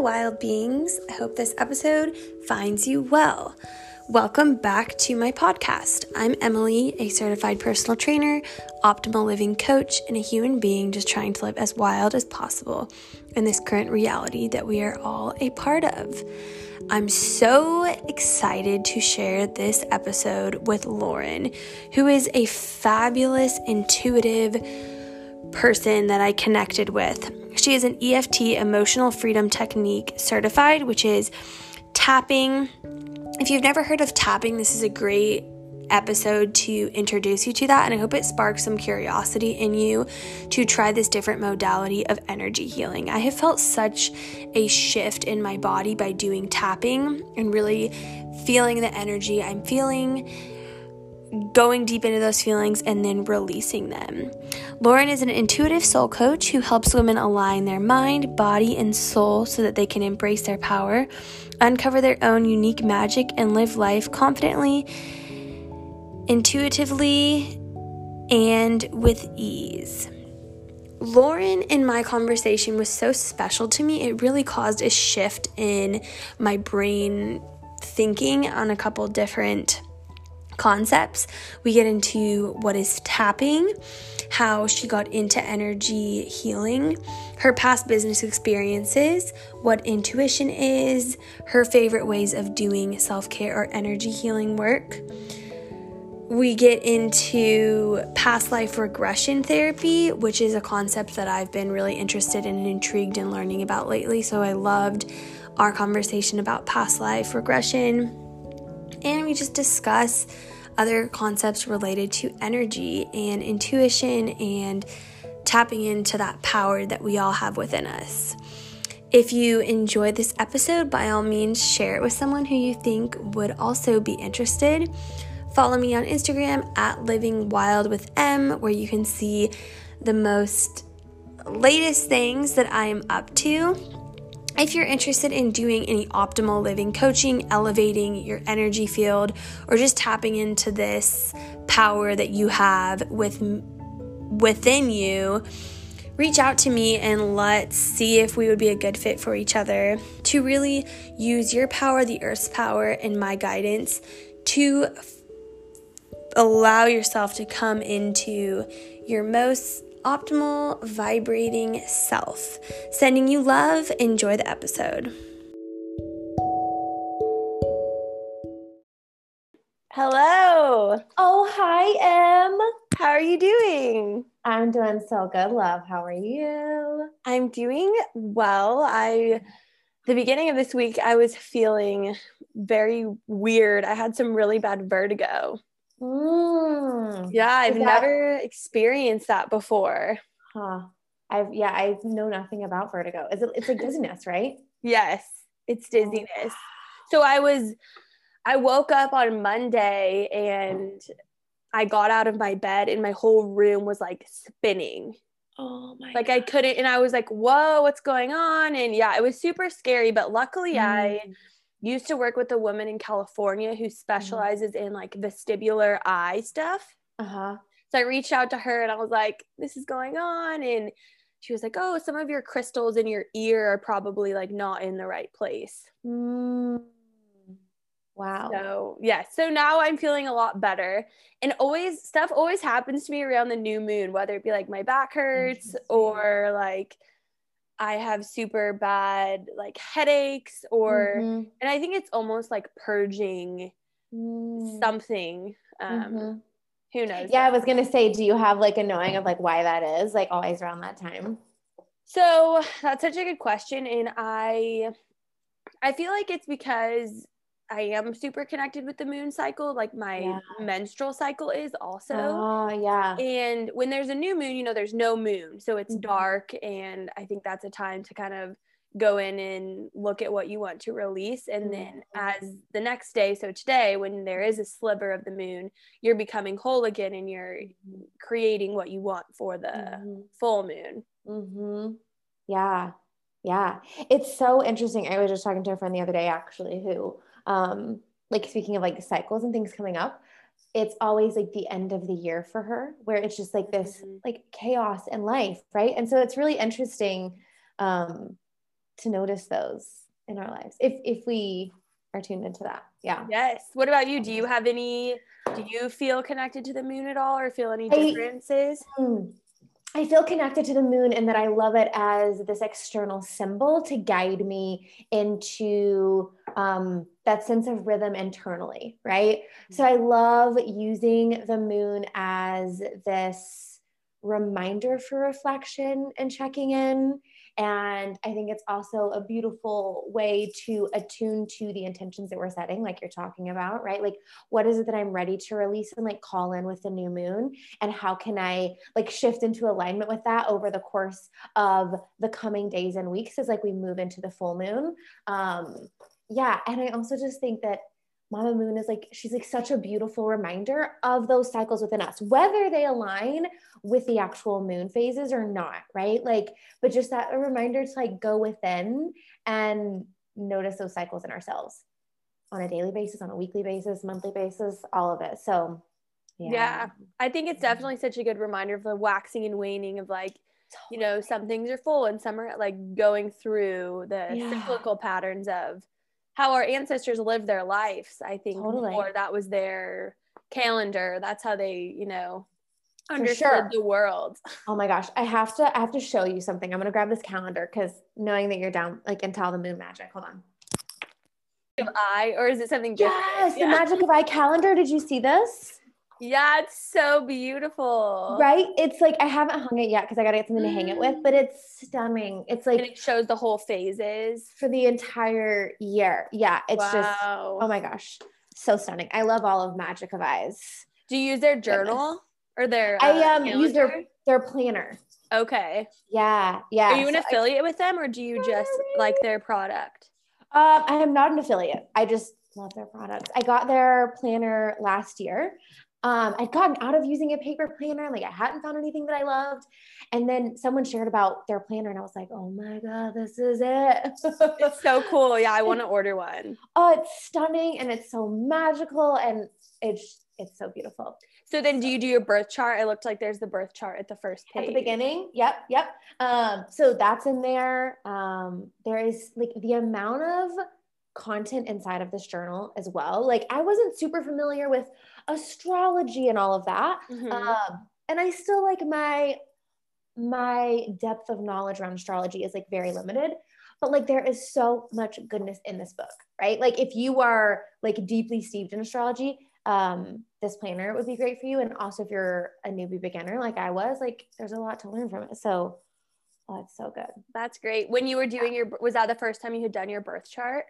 Wild beings. I hope this episode finds you well. Welcome back to my podcast. I'm Emily, a certified personal trainer, optimal living coach, and a human being just trying to live as wild as possible in this current reality that we are all a part of. I'm so excited to share this episode with Lauren, who is a fabulous, intuitive person that I connected with. She is an EFT emotional freedom technique certified, which is tapping. If you've never heard of tapping, this is a great episode to introduce you to that. And I hope it sparks some curiosity in you to try this different modality of energy healing. I have felt such a shift in my body by doing tapping and really feeling the energy I'm feeling going deep into those feelings and then releasing them. Lauren is an intuitive soul coach who helps women align their mind, body, and soul so that they can embrace their power, uncover their own unique magic, and live life confidently, intuitively, and with ease. Lauren in my conversation was so special to me. It really caused a shift in my brain thinking on a couple different concepts. We get into what is tapping, how she got into energy healing, her past business experiences, what intuition is, her favorite ways of doing self care or energy healing work. We get into past life regression therapy, which is a concept that I've been really interested in and intrigued in learning about lately. So I loved our conversation about past life regression. And we just discuss other concepts related to energy and intuition and tapping into that power that we all have within us. If you enjoyed this episode, by all means, share it with someone who you think would also be interested. Follow me on Instagram at Living Wild with M, where you can see the most latest things that I am up to. If you're interested in doing any optimal living coaching, elevating your energy field, or just tapping into this power that you have with within you, reach out to me and let's see if we would be a good fit for each other. To really use your power, the earth's power, and my guidance to f- allow yourself to come into your most optimal vibrating self. Sending you love. Enjoy the episode. Hello. Oh, hi, Em. How are you doing? I'm doing so good, love. How are you? I'm doing well. I the beginning of this week I was feeling very weird. I had some really bad vertigo. Mm. Yeah, I've that, never experienced that before. Huh. I've yeah, I know nothing about vertigo. Is it it's like dizziness, right? yes, it's oh, dizziness. So I was I woke up on Monday and I got out of my bed and my whole room was like spinning. Oh my like God. I couldn't and I was like, "Whoa, what's going on?" And yeah, it was super scary, but luckily mm. I used to work with a woman in California who mm-hmm. specializes mm-hmm. in like vestibular eye stuff. Uh-huh. So I reached out to her and I was like, this is going on. And she was like, oh, some of your crystals in your ear are probably like not in the right place. Mm. Wow. So, yeah. So now I'm feeling a lot better. And always, stuff always happens to me around the new moon, whether it be like my back hurts or like, I have super bad like headaches or mm-hmm. and I think it's almost like purging mm. something. Um mm-hmm. who knows? Yeah, I was gonna say, do you have like a knowing of like why that is, like always around that time? So that's such a good question. And I I feel like it's because I am super connected with the moon cycle, like my yeah. menstrual cycle is also. Oh, yeah. And when there's a new moon, you know, there's no moon. So it's mm-hmm. dark. And I think that's a time to kind of go in and look at what you want to release. And then mm-hmm. as the next day, so today, when there is a sliver of the moon, you're becoming whole again and you're mm-hmm. creating what you want for the mm-hmm. full moon. Mm-hmm. Yeah. Yeah. It's so interesting. I was just talking to a friend the other day, actually, who um, like speaking of like cycles and things coming up, it's always like the end of the year for her where it's just like this mm-hmm. like chaos in life, right? And so it's really interesting um, to notice those in our lives if if we are tuned into that. Yeah. Yes. What about you? Do you have any do you feel connected to the moon at all or feel any differences? I, hmm. I feel connected to the moon in that I love it as this external symbol to guide me into um, that sense of rhythm internally, right? So I love using the moon as this reminder for reflection and checking in and I think it's also a beautiful way to attune to the intentions that we're setting, like you're talking about, right? Like, what is it that I'm ready to release and like call in with the new moon? And how can I like shift into alignment with that over the course of the coming days and weeks as like we move into the full moon? Um, yeah. And I also just think that Mama Moon is like, she's like such a beautiful reminder of those cycles within us, whether they align with the actual moon phases or not, right? Like, but just that a reminder to like go within and notice those cycles in ourselves on a daily basis, on a weekly basis, monthly basis, all of it. So, yeah. yeah. I think it's definitely such a good reminder of the waxing and waning of like, you know, some things are full and some are like going through the yeah. cyclical patterns of how our ancestors lived their lives. I think totally. or that was their calendar. That's how they, you know, understood sure. the world. Oh my gosh. I have to I have to show you something. I'm gonna grab this calendar because knowing that you're down like into all the moon magic. Hold on. Of I or is it something different? Yes, yeah. the magic of I calendar. Did you see this? Yeah, it's so beautiful. Right? It's like I haven't hung it yet because I gotta get something to hang it with, but it's stunning. It's like and it shows the whole phases for the entire year. Yeah, it's wow. just oh my gosh, so stunning. I love all of Magic of I's. Do you use their journal or their? Uh, I um use their their planner. Okay. Yeah, yeah. Are you an so affiliate I, with them, or do you just like their product? Uh, I am not an affiliate. I just love their products. I got their planner last year. Um, I'd gotten out of using a paper planner, like I hadn't found anything that I loved. And then someone shared about their planner, and I was like, oh my God, this is it. it's so cool. Yeah, I want to order one. Oh, it's stunning and it's so magical and it's it's so beautiful. So then do you do your birth chart? It looked like there's the birth chart at the first page. At the beginning. Yep. Yep. Um, so that's in there. Um, there is like the amount of content inside of this journal as well. Like I wasn't super familiar with astrology and all of that. Mm-hmm. Um, and I still like my my depth of knowledge around astrology is like very limited. But like there is so much goodness in this book right? Like if you are like deeply steeped in astrology um this planner would be great for you. And also if you're a newbie beginner like i was like there's a lot to learn from it. So oh, it's so good. That's great. When you were doing your was that the first time you had done your birth chart?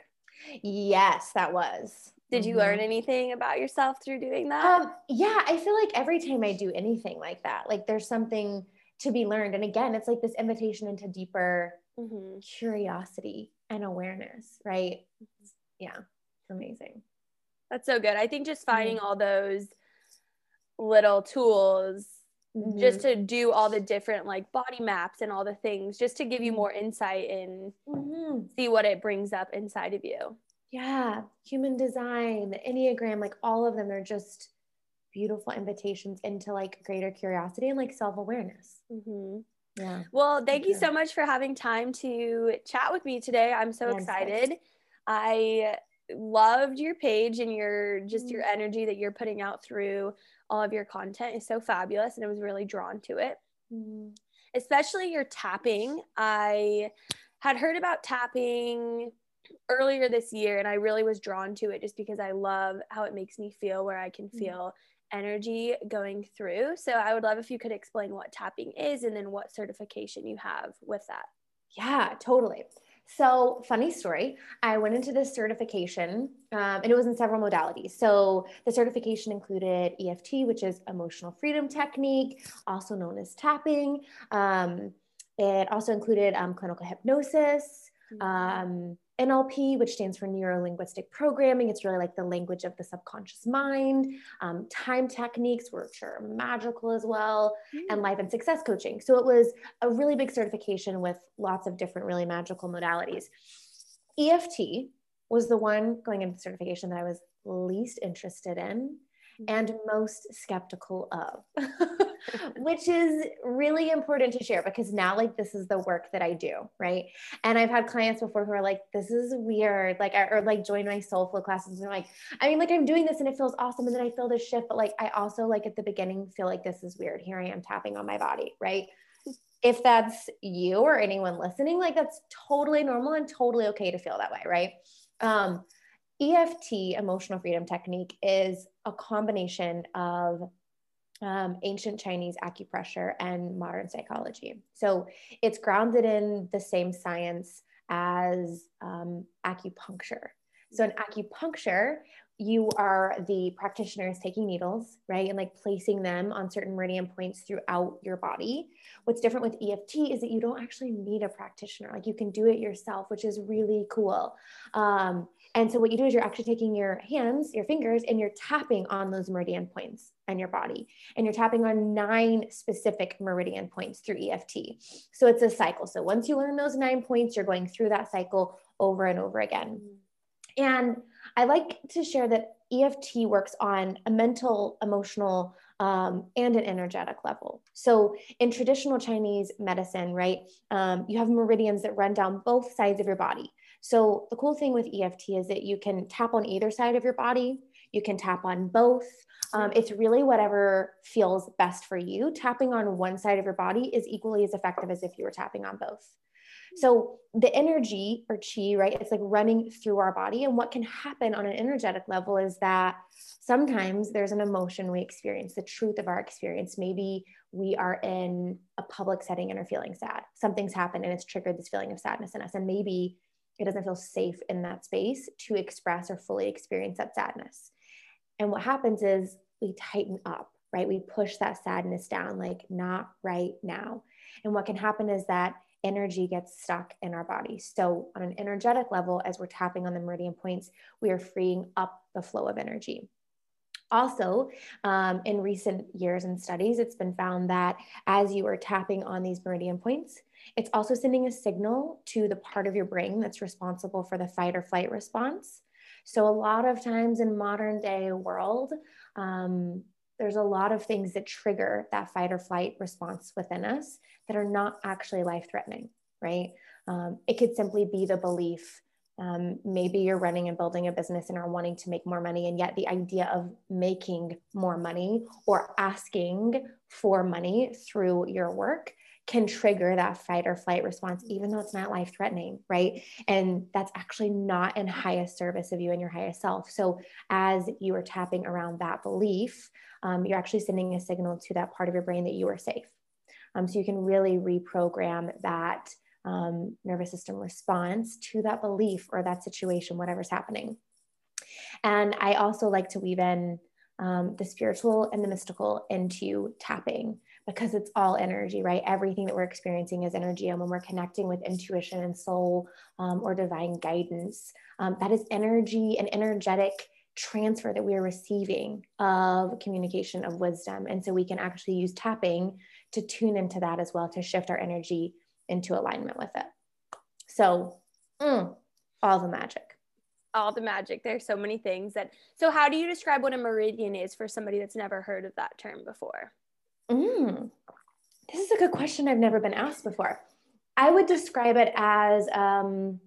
Yes that was did you mm-hmm. learn anything about yourself through doing that? Um, yeah, I feel like every time I do anything like that, like there's something to be learned. And again, it's like this invitation into deeper mm-hmm. curiosity and awareness, right? Yeah, it's amazing. That's so good. I think just finding mm-hmm. all those little tools mm-hmm. just to do all the different like body maps and all the things just to give you mm-hmm. more insight and mm-hmm. see what it brings up inside of you yeah human design the enneagram like all of them are just beautiful invitations into like greater curiosity and like self-awareness. Mm-hmm. yeah well thank you so much for having time to chat with me today. I'm so excited. I loved your page and your just your mm-hmm. energy that you're putting out through all of your content. Is so fabulous and i was really drawn to it. Mm-hmm. especially your tapping. I had heard about tapping earlier this year and I really was drawn to it just because I love how it makes me feel where I can mm. feel mm-hmm. energy going through. So I would love if you could explain what tapping is and then what certification you have with that. Yeah, totally. So, funny story. I went into this certification um, and it was in several modalities. So, the certification included EFT, which is emotional freedom technique, also known as tapping. Um, it also included um, clinical hypnosis, mm-hmm. um, NLP, which stands for neuro linguistic programming. It's really like the language of the subconscious mind, um, time techniques, which are magical as well, mm-hmm. and life and success coaching. So it was a really big certification with lots of different, really magical modalities. EFT was the one going into certification that I was least interested in. And most skeptical of. which is really important to share because now like this is the work that I do, right? And I've had clients before who are like, this is weird, like or like join my soul flow classes and they're like, I mean, like I'm doing this and it feels awesome, and then I feel this shift, but like I also like at the beginning feel like this is weird. Here I am tapping on my body, right? If that's you or anyone listening, like that's totally normal and totally okay to feel that way, right? Um, EFT, emotional freedom technique, is a combination of um, ancient Chinese acupressure and modern psychology. So it's grounded in the same science as um, acupuncture. So in acupuncture, you are the practitioners taking needles, right, and like placing them on certain meridian points throughout your body. What's different with EFT is that you don't actually need a practitioner. Like you can do it yourself, which is really cool. Um, and so what you do is you're actually taking your hands, your fingers, and you're tapping on those meridian points in your body. And you're tapping on nine specific meridian points through EFT. So it's a cycle. So once you learn those nine points, you're going through that cycle over and over again. And I like to share that EFT works on a mental, emotional, um, and an energetic level. So, in traditional Chinese medicine, right, um, you have meridians that run down both sides of your body. So the cool thing with EFT is that you can tap on either side of your body. You can tap on both. Um, it's really whatever feels best for you. Tapping on one side of your body is equally as effective as if you were tapping on both. So the energy or chi, right? It's like running through our body. And what can happen on an energetic level is that sometimes there's an emotion we experience, the truth of our experience. Maybe we are in a public setting and are feeling sad. Something's happened and it's triggered this feeling of sadness in us. And maybe it doesn't feel safe in that space to express or fully experience that sadness. And what happens is we tighten up, right? We push that sadness down, like not right now. And what can happen is that energy gets stuck in our body. So, on an energetic level, as we're tapping on the meridian points, we are freeing up the flow of energy. Also, um, in recent years and studies, it's been found that as you are tapping on these meridian points, it's also sending a signal to the part of your brain that's responsible for the fight or flight response. So, a lot of times in modern day world, um, there's a lot of things that trigger that fight or flight response within us that are not actually life threatening, right? Um, it could simply be the belief um, maybe you're running and building a business and are wanting to make more money, and yet the idea of making more money or asking for money through your work can trigger that fight or flight response, even though it's not life threatening, right? And that's actually not in highest service of you and your highest self. So, as you are tapping around that belief, um, you're actually sending a signal to that part of your brain that you are safe. Um, so, you can really reprogram that um, nervous system response to that belief or that situation, whatever's happening. And I also like to weave in um, the spiritual and the mystical into tapping because it's all energy, right? Everything that we're experiencing is energy. And when we're connecting with intuition and soul um, or divine guidance, um, that is energy and energetic transfer that we're receiving of communication of wisdom. And so we can actually use tapping to tune into that as well to shift our energy into alignment with it. So, mm, all the magic. All the magic. There's so many things that. So, how do you describe what a meridian is for somebody that's never heard of that term before? Mm, this is a good question. I've never been asked before. I would describe it as um,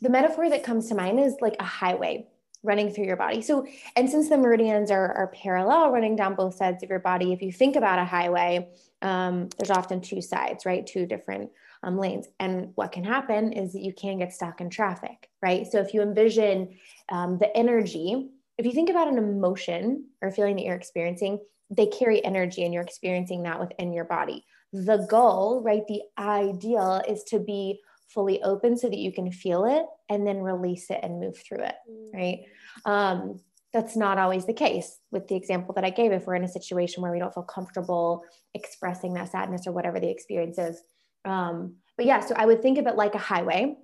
the metaphor that comes to mind is like a highway running through your body. So, and since the meridians are, are parallel running down both sides of your body, if you think about a highway, um, there's often two sides, right? Two different um, lanes. And what can happen is that you can get stuck in traffic, right? So if you envision um, the energy, if you think about an emotion or feeling that you're experiencing, they carry energy and you're experiencing that within your body. The goal, right? The ideal is to be fully open so that you can feel it and then release it and move through it, mm. right? Um, that's not always the case with the example that I gave. If we're in a situation where we don't feel comfortable expressing that sadness or whatever the experience is. Um, but yeah, so I would think of it like a highway.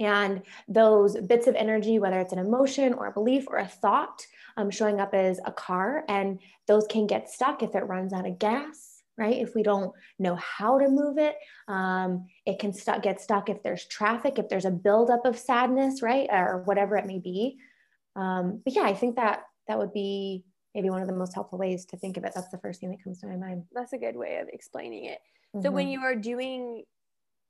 And those bits of energy, whether it's an emotion or a belief or a thought, um, showing up as a car, and those can get stuck if it runs out of gas, right? If we don't know how to move it, um, it can stuck, get stuck if there's traffic, if there's a buildup of sadness, right? Or whatever it may be. Um, but yeah, I think that that would be maybe one of the most helpful ways to think of it. That's the first thing that comes to my mind. That's a good way of explaining it. Mm-hmm. So when mm-hmm. you are doing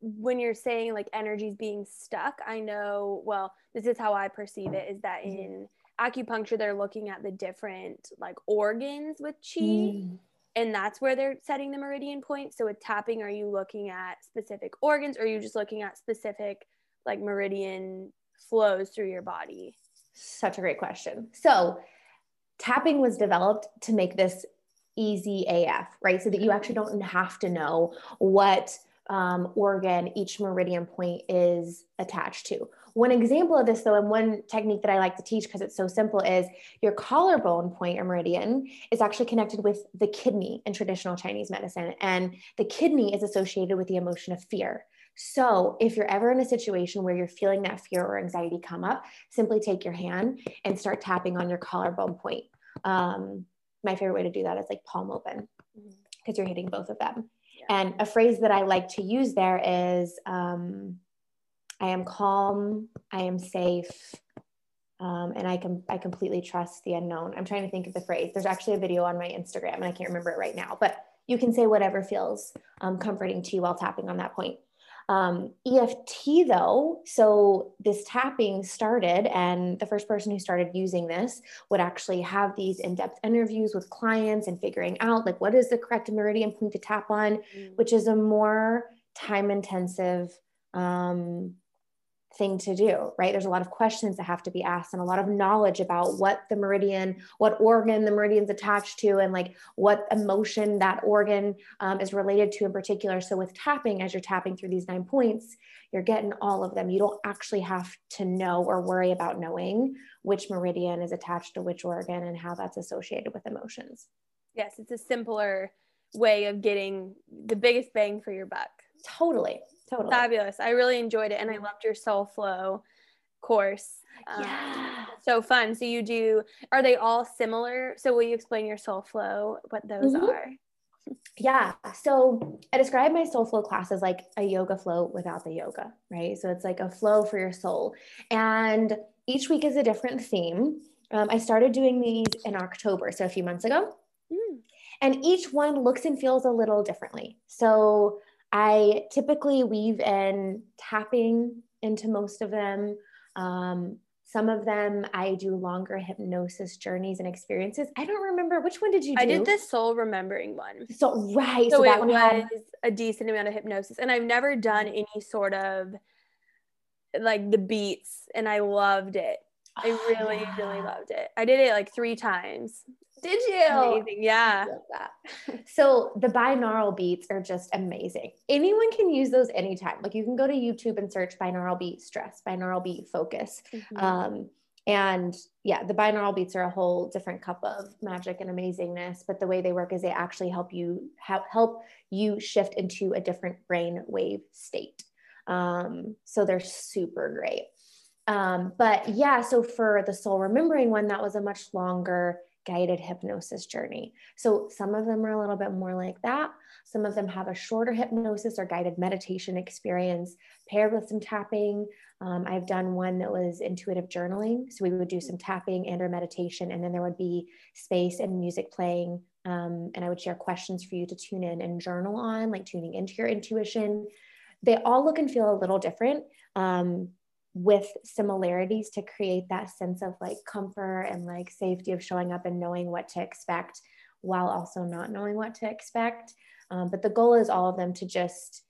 when you're saying like energies being stuck, I know, well, this is how I perceive it is that mm-hmm. in acupuncture they're looking at the different like organs with chi. Mm. And that's where they're setting the meridian point. So with tapping, are you looking at specific organs or are you just looking at specific like meridian flows through your body? Such a great question. So tapping was developed to make this easy AF, right? So that you actually don't have to know what um, organ each meridian point is attached to. One example of this, though, and one technique that I like to teach because it's so simple is your collarbone point or meridian is actually connected with the kidney in traditional Chinese medicine. And the kidney is associated with the emotion of fear. So, if you're ever in a situation where you're feeling that fear or anxiety come up, simply take your hand and start tapping on your collarbone point. Um, my favorite way to do that is like palm open because mm-hmm. you're hitting both of them. Yeah. And a phrase that I like to use there is um, I am calm, I am safe, um, and I can I completely trust the unknown. I'm trying to think of the phrase. There's actually a video on my Instagram, and I can't remember it right now, but you can say whatever feels um, comforting to you while tapping on that point. Um, EFT, though, so this tapping started, and the first person who started using this would actually have these in depth interviews with clients and figuring out, like, what is the correct meridian point to tap on, mm. which is a more time intensive um, thing to do, right? There's a lot of questions that have to be asked and a lot of knowledge about what the meridian, what organ the meridian's attached to, and like what emotion that organ um, is related to in particular. So, with tapping, as you're tapping through these nine points, you're getting all of them. You don't actually have to know or worry about knowing which meridian is attached to which organ and how that's associated with emotions. Yes, it's a simpler way of getting the biggest bang for your buck. Totally. Totally. Fabulous. I really enjoyed it and I loved your soul flow course. Um, yeah. So fun. So you do are they all similar? So will you explain your soul flow, what those mm-hmm. are? Yeah. So I describe my soul flow class as like a yoga flow without the yoga, right? So it's like a flow for your soul. And each week is a different theme. Um, I started doing these in October, so a few months ago. Mm. And each one looks and feels a little differently. So I typically weave in tapping into most of them. Um, some of them I do longer hypnosis journeys and experiences. I don't remember which one did you do? I did the soul remembering one. So right, so, so that one was had... a decent amount of hypnosis, and I've never done any sort of like the beats, and I loved it. I oh, really, yeah. really loved it. I did it like three times. Did you? Amazing. Yeah. so the binaural beats are just amazing. Anyone can use those anytime. Like you can go to YouTube and search binaural beat stress, binaural beat focus. Mm-hmm. Um, and yeah, the binaural beats are a whole different cup of magic and amazingness. But the way they work is they actually help you help help you shift into a different brain wave state. Um, so they're super great. Um, but yeah, so for the soul remembering one, that was a much longer guided hypnosis journey. So some of them are a little bit more like that. Some of them have a shorter hypnosis or guided meditation experience paired with some tapping. Um, I've done one that was intuitive journaling. So we would do some tapping and or meditation, and then there would be space and music playing. Um, and I would share questions for you to tune in and journal on, like tuning into your intuition. They all look and feel a little different. Um, with similarities to create that sense of like comfort and like safety of showing up and knowing what to expect while also not knowing what to expect. Um, but the goal is all of them to just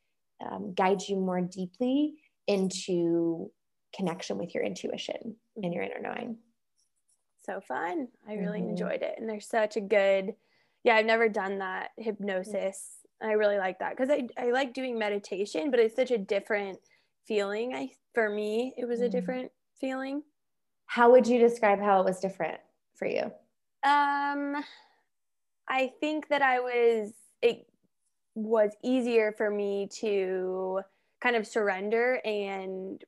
um, guide you more deeply into connection with your intuition and your inner knowing. So fun. I really mm-hmm. enjoyed it. And there's such a good, yeah, I've never done that hypnosis. I really like that because I, I like doing meditation, but it's such a different feeling. I for me, it was a mm. different feeling. How would you describe how it was different for you? Um, I think that I was it was easier for me to kind of surrender and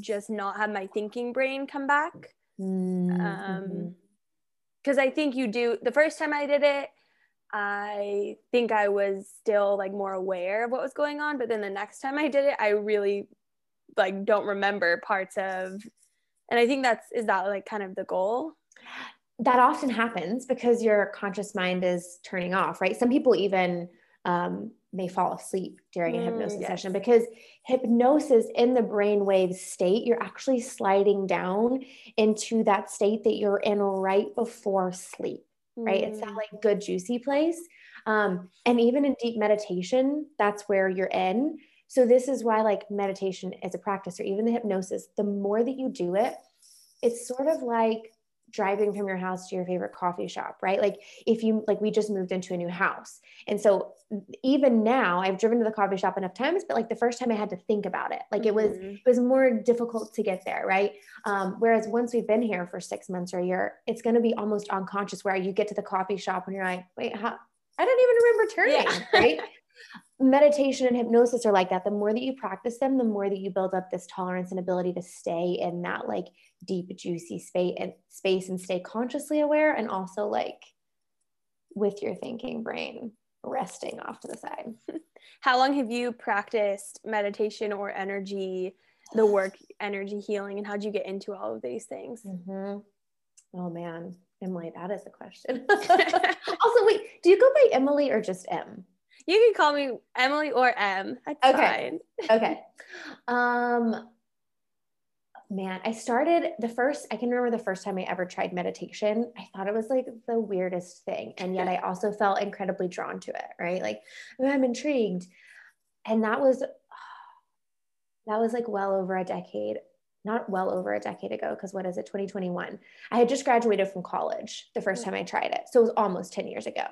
just not have my thinking brain come back. Mm-hmm. Um, because I think you do the first time I did it, I think I was still like more aware of what was going on. But then the next time I did it, I really like don't remember parts of, and I think that's, is that like kind of the goal? that often happens because your conscious mind is turning off, right? Some people even um, may fall asleep during a mm, hypnosis yes. session because hypnosis in the brainwave state, you're actually sliding down into that state that you're in right before sleep, right? Mm. It's that mm. like good, juicy place. Um, and even in deep meditation, that's where you're in. So, this is why, like, meditation is a practice, or even the hypnosis, the more that you do it, it's sort of like driving from your house to your favorite coffee shop, right? Like if you like we just moved into a new house. And so even now I've driven to the coffee shop enough times, but like the first time I had to think about it. Like it was mm-hmm. it was more difficult to get there, right? Um, whereas once we've been here for six months or a year, it's gonna be almost unconscious where you get to the coffee shop and you're like, wait, how I don't even remember turning, yeah. right? meditation and hypnosis are like that the more that you practice them the more that you build up this tolerance and ability to stay in that like deep juicy space and space and stay consciously aware and also like with your thinking brain resting off to the side how long have you practiced meditation or energy the work energy healing and how did you get into all of these things mm-hmm. oh man emily that is a question also wait do you go by emily or just m you can call me Emily or M. That's okay. Fine. okay. Um man, I started the first, I can remember the first time I ever tried meditation. I thought it was like the weirdest thing. And yet I also felt incredibly drawn to it, right? Like I'm intrigued. And that was that was like well over a decade not well over a decade ago because what is it 2021 i had just graduated from college the first mm. time i tried it so it was almost 10 years ago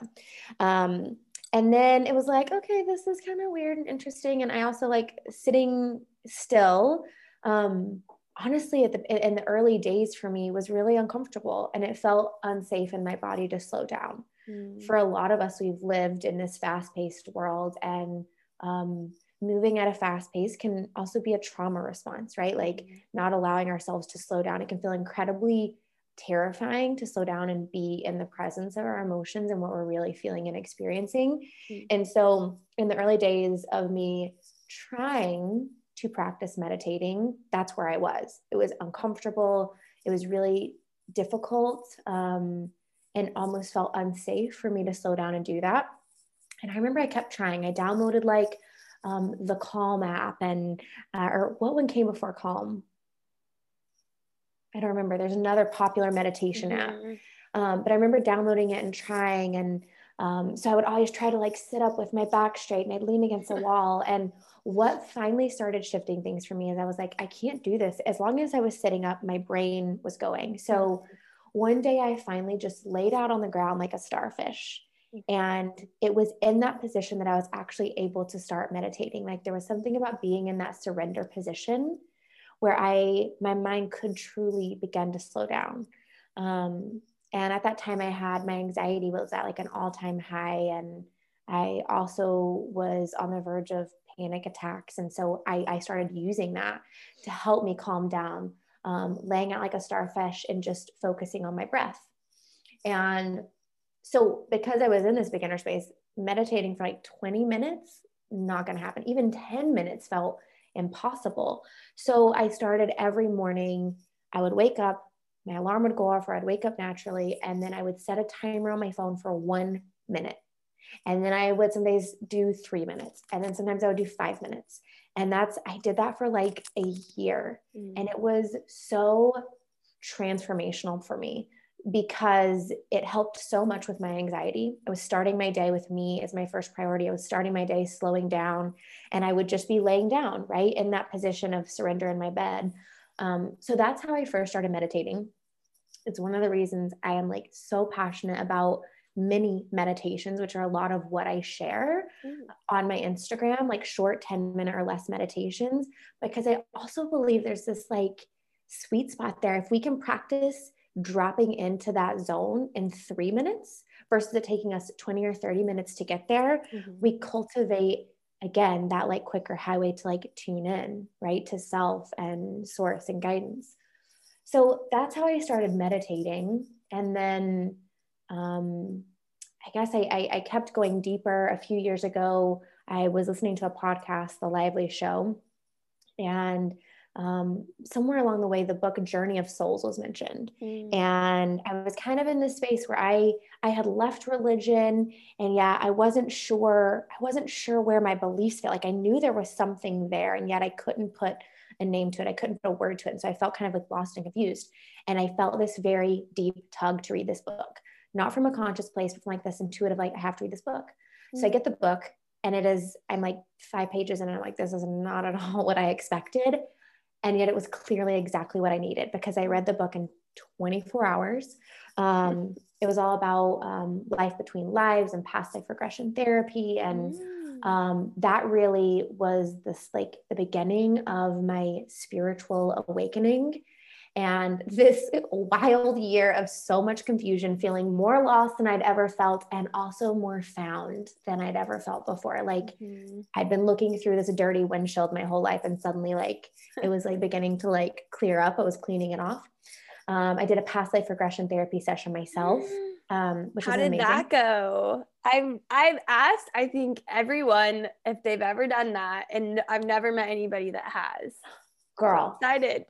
um, and then it was like okay this is kind of weird and interesting and i also like sitting still um, honestly at the in the early days for me was really uncomfortable and it felt unsafe in my body to slow down mm. for a lot of us we've lived in this fast-paced world and um, moving at a fast pace can also be a trauma response right like mm. not allowing ourselves to slow down it can feel incredibly terrifying to slow down and be in the presence of our emotions and what we're really feeling and experiencing. Mm-hmm. And so, in the early days of me trying to practice meditating, that's where I was. It was uncomfortable, it was really difficult, um, and almost felt unsafe for me to slow down and do that. And I remember I kept trying. I downloaded like um, the Calm app and, uh, or what one came before Calm? I don't remember. There's another popular meditation mm-hmm. app. Um, but I remember downloading it and trying. And um, so I would always try to like sit up with my back straight and I'd lean against the wall. And what finally started shifting things for me is I was like, I can't do this. As long as I was sitting up, my brain was going. So one day I finally just laid out on the ground like a starfish. Mm-hmm. And it was in that position that I was actually able to start meditating. Like there was something about being in that surrender position where I my mind could truly begin to slow down. Um, and at that time, I had my anxiety was at like an all time high, and I also was on the verge of panic attacks. And so I, I started using that to help me calm down, um, laying out like a starfish and just focusing on my breath. And so, because I was in this beginner space, meditating for like 20 minutes, not going to happen. Even 10 minutes felt impossible. So I started every morning, I would wake up, my alarm would go off, or I'd wake up naturally, and then I would set a timer on my phone for one minute. And then I would some days do three minutes, and then sometimes I would do five minutes. And that's, I did that for like a year. Mm. And it was so transformational for me because it helped so much with my anxiety. I was starting my day with me as my first priority. I was starting my day slowing down, and I would just be laying down, right, in that position of surrender in my bed. Um, so that's how I first started meditating. It's one of the reasons I am like so passionate about mini meditations, which are a lot of what I share mm. on my Instagram, like short 10 minute or less meditations, because I also believe there's this like sweet spot there. If we can practice dropping into that zone in three minutes versus it taking us 20 or 30 minutes to get there, mm-hmm. we cultivate again that like quicker highway to like tune in, right? To self and source and guidance. So that's how I started meditating. And then um, I guess I, I, I kept going deeper. A few years ago, I was listening to a podcast, The Lively Show. And um, somewhere along the way, the book Journey of Souls was mentioned, mm. and I was kind of in this space where I I had left religion, and yeah, I wasn't sure I wasn't sure where my beliefs fit. Like I knew there was something there, and yet I couldn't put a name to it. I couldn't put a word to it, and so I felt kind of like lost and confused. And I felt this very deep tug to read this book, not from a conscious place, but from like this intuitive, like I have to read this book. Mm. So I mm. get the book, and it is I'm like five pages, and I'm like, this is not at all what I expected and yet it was clearly exactly what I needed because I read the book in 24 hours. Um, it was all about um, life between lives and past life regression therapy. And mm. um, that really was this like the beginning of my spiritual awakening and this wild year of so much confusion, feeling more lost than I'd ever felt, and also more found than I'd ever felt before. Like mm-hmm. I'd been looking through this dirty windshield my whole life, and suddenly, like, it was like beginning to like clear up. I was cleaning it off. Um, I did a past life regression therapy session myself. Um, which How did amazing. that go? I've I've asked I think everyone if they've ever done that, and I've never met anybody that has girl. Excited.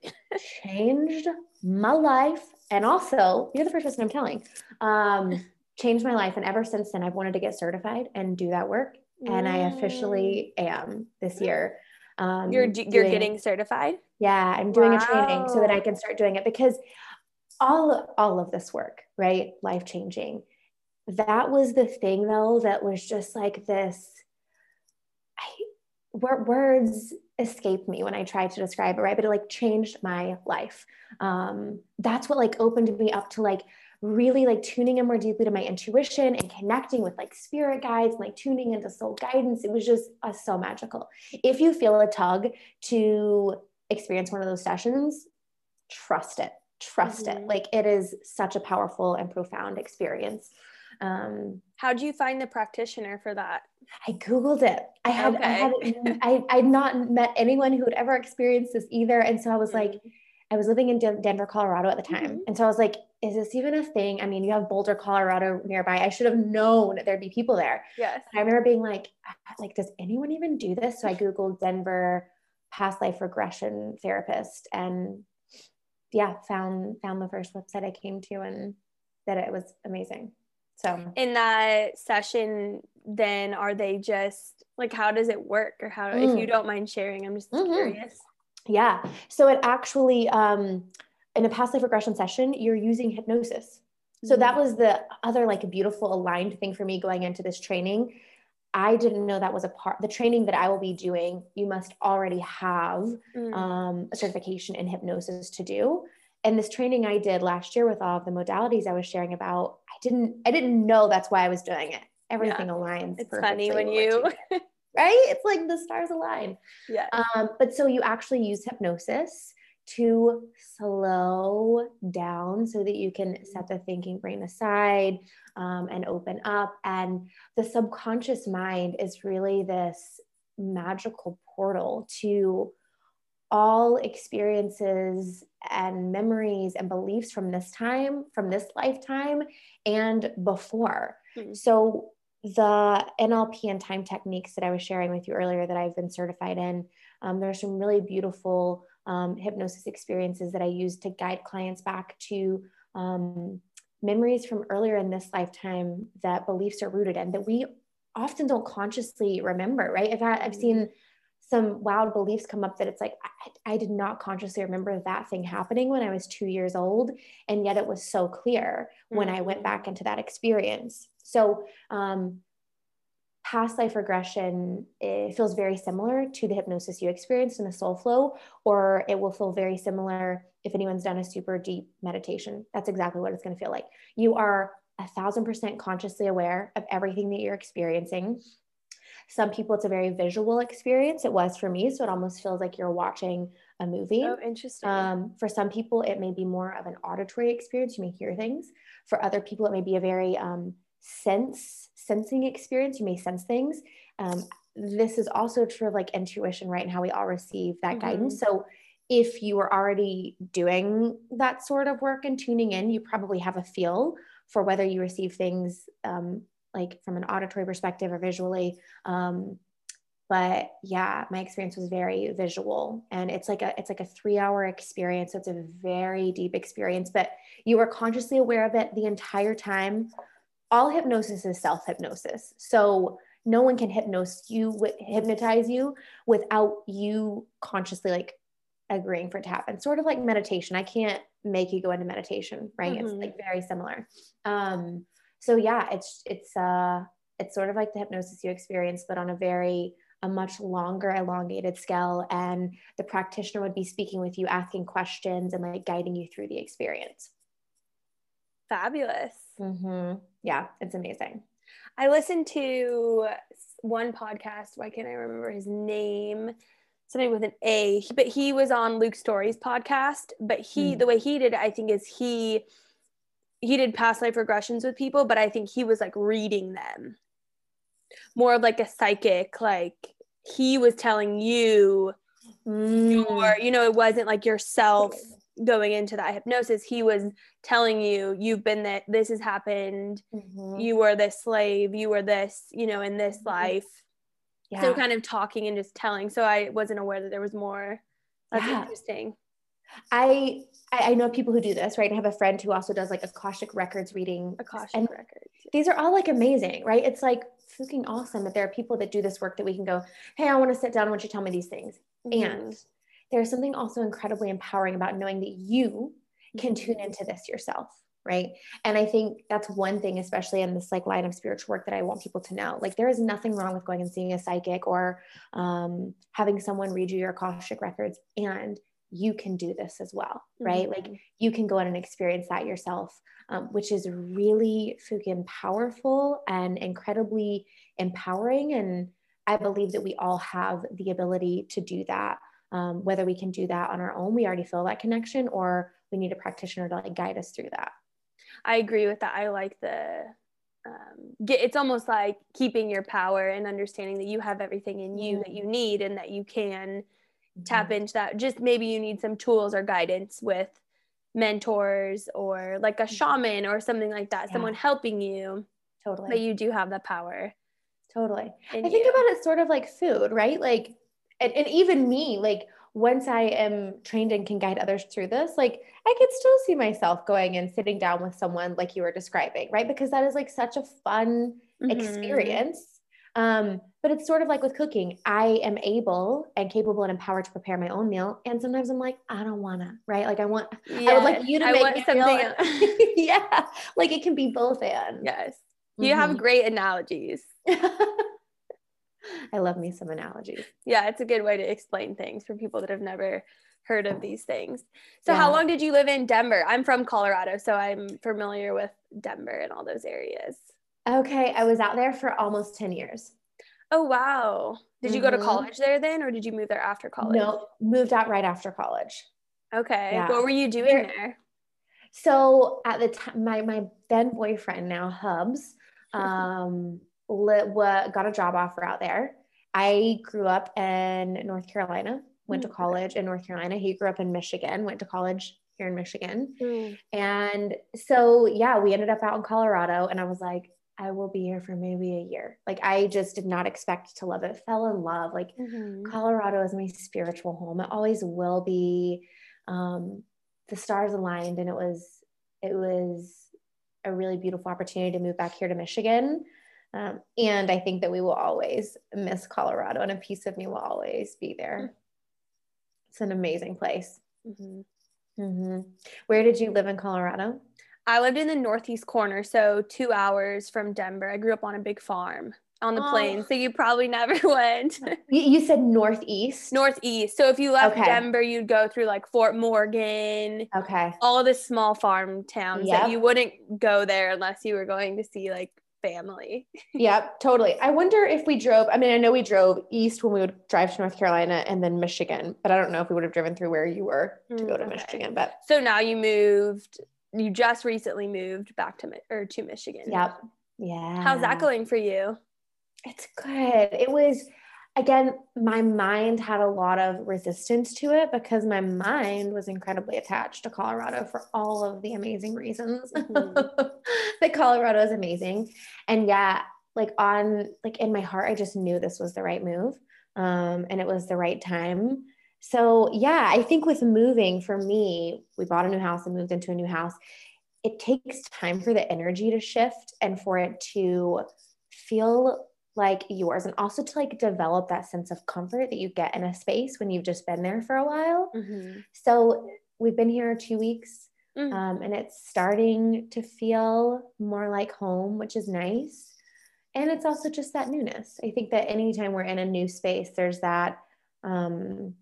Changed my life and also you're the first person i'm telling um, changed my life and ever since then i've wanted to get certified and do that work and i officially am this year um, you're you're doing, getting certified? Yeah i'm doing wow. a training so that i can start doing it because all all of this work right life changing that was the thing though that was just like this words escape me when I try to describe it, right? But it like changed my life. Um, that's what like opened me up to like really like tuning in more deeply to my intuition and connecting with like spirit guides, and, like tuning into soul guidance. It was just uh, so magical. If you feel a tug to experience one of those sessions, trust it. Trust mm-hmm. it. Like it is such a powerful and profound experience. Um, How do you find the practitioner for that? I Googled it. I had, okay. I had, I, I'd not met anyone who had ever experienced this either. And so I was like, mm-hmm. I was living in Denver, Colorado at the time. Mm-hmm. And so I was like, is this even a thing? I mean, you have Boulder, Colorado nearby. I should have known there'd be people there. Yes. I remember being like, like, does anyone even do this? So I Googled Denver past life regression therapist and yeah, found, found the first website I came to and that it was amazing. So in that session, then are they just like how does it work or how mm. if you mm. don't mind sharing? I'm just mm-hmm. curious. Yeah. So it actually um in a past life regression session, you're using hypnosis. So that mm. was the other like beautiful aligned thing for me going into this training. I didn't know that was a part the training that I will be doing. You must already have mm. um, a certification in hypnosis to do and this training I did last year with all of the modalities I was sharing about, I didn't I didn't know that's why I was doing it. Everything yeah. aligns. It's funny when you right? It's like the stars align. Yeah. Um, but so you actually use hypnosis to slow down so that you can set the thinking brain aside um, and open up. And the subconscious mind is really this magical portal to all experiences and memories and beliefs from this time, from this lifetime, and before. Mm-hmm. So, the NLP and time techniques that I was sharing with you earlier that I've been certified in, um, there are some really beautiful um, hypnosis experiences that I use to guide clients back to um, memories from earlier in this lifetime that beliefs are rooted in that we often don't consciously remember, right? I've, had, I've seen mm-hmm some wild beliefs come up that it's like I, I, did not consciously remember that thing happening when I was two years old, and yet it was so clear mm-hmm. when I went mm-hmm. back into that experience. So, um, past life regression it feels very similar to the hypnosis you experienced in the soul flow, or it will feel very similar if anyone's done a super deep meditation. That's exactly what it's going to feel like. You are a thousand percent consciously aware of everything that you're experiencing some people, it's a very visual experience. It was for me. So it almost feels like you're watching a movie. Oh, interesting. Um, for some people, it may be more of an auditory experience. You may hear things. For other people, it may be a very um, sense sensing experience. You may sense things. Um, this is also true of like intuition, right? And how we all receive that mm-hmm. guidance. So if you are already doing that sort of work and tuning in, you probably have a feel for whether you receive things um, like from an auditory perspective or visually um, but yeah my experience was very visual and it's like a it's like a three hour experience so it's a very deep experience but you are consciously aware of it the entire time. All hypnosis is self hypnosis so no one can hypnose you hypnotize you without you consciously like agreeing for it to happen. Sort of like meditation i can't make you go into meditation right? Mm-hmm. it's like very similar. Um so yeah it's it's uh it's sort of like the hypnosis you experience but on a very a much longer elongated scale. And the practitioner would be speaking with you asking questions and like guiding you through the experience. Fabulous. Mm-hmm. yeah it's amazing. I listened to one podcast. Why can't i remember his name? Something with an a. But he was on Luke Storey's podcast. But he mm. the way he did it i think is he he did past life regressions with people but i think he was like reading them more of like a psychic like he was telling you mm. your you know it wasn't like yourself going into that hypnosis he was telling you you've been that this has happened mm-hmm. you were this slave you were this you know in this mm-hmm. life yeah. so kind of talking and just telling so i wasn't aware that there was more that's yeah. interesting I I know people who do this, right? I have a friend who also does like Akashic Records reading. Akashic and Records. These are all like amazing, right? It's like freaking awesome that there are people that do this work that we can go, hey, I want to sit down. I want you to tell me these things. Mm-hmm. And there's something also incredibly empowering about knowing that you can tune mm-hmm. into this yourself right and i think that's one thing especially in this like line of spiritual work that i want people to know like there is nothing wrong with going and seeing a psychic or um, having someone read you your akashic records and you can do this as well, right? Mm-hmm. Like you can go out and experience that yourself, um, which is really freaking powerful and incredibly empowering. And I believe that we all have the ability to do that. Um, whether we can do that on our own, we already feel that connection, or we need a practitioner to like guide us through that. I agree with that. I like the um, get, it's almost like keeping your power and understanding that you have everything in you mm-hmm. that you need and that you can tap mm-hmm. into that just maybe you need some tools or guidance with mentors or like a mm-hmm. shaman or something like that yeah. someone helping you totally but you do have the power totally i think about it sort of like food right like and, and even me like once i am trained and can guide others through this like i could still see myself going and sitting down with someone like you were describing right because that is like such a fun mm-hmm. experience um, but it's sort of like with cooking. I am able and capable and empowered to prepare my own meal. And sometimes I'm like, I don't wanna, right? Like I want, yeah, I would like you to I make something. yeah. Like it can be both and. Yes. You mm-hmm. have great analogies. I love me some analogies. Yeah, it's a good way to explain things for people that have never heard of these things. So, yeah. how long did you live in Denver? I'm from Colorado, so I'm familiar with Denver and all those areas. Okay, I was out there for almost 10 years. Oh, wow. Did mm-hmm. you go to mm-hmm. college there then, or did you move there after college? No, moved out right after college. Okay. Yeah. What were you doing there? there? So at the time, my, my then boyfriend, now Hubs, um, lit, what, got a job offer out there. I grew up in North Carolina, went mm-hmm. to college in North Carolina. He grew up in Michigan, went to college here in Michigan. Mm. And so, yeah, we ended up out in Colorado, and I was like, I will be here for maybe a year. Like I just did not expect to love it. Fell in love. Like mm-hmm. Colorado is my spiritual home. It always will be. Um, the stars aligned, and it was it was a really beautiful opportunity to move back here to Michigan. Um, and I think that we will always miss Colorado, and a piece of me will always be there. Mm-hmm. It's an amazing place. Mm-hmm. mm-hmm. Where did you live in Colorado? I lived in the northeast corner, so two hours from Denver. I grew up on a big farm on the oh. plains, so you probably never went. you said northeast? Northeast. So if you left okay. Denver, you'd go through like Fort Morgan. Okay. All the small farm towns yep. that you wouldn't go there unless you were going to see like family. yep, totally. I wonder if we drove, I mean, I know we drove east when we would drive to North Carolina and then Michigan, but I don't know if we would have driven through where you were to go to mm, okay. Michigan. But so now you moved you just recently moved back to or to Michigan. Yep. Yeah. How's that going for you? It's good. It was again, my mind had a lot of resistance to it because my mind was incredibly attached to Colorado for all of the amazing reasons mm-hmm. that Colorado is amazing. And yeah, like on like in my heart i just knew this was the right move um, and it was the right time so yeah i think with moving for me we bought a new house and moved into a new house it takes time for the energy to shift and for it to feel like yours and also to like develop that sense of comfort that you get in a space when you've just been there for a while mm-hmm. so we've been here two weeks mm-hmm. um, and it's starting to feel more like home which is nice and it's also just that newness i think that anytime we're in a new space there's that um,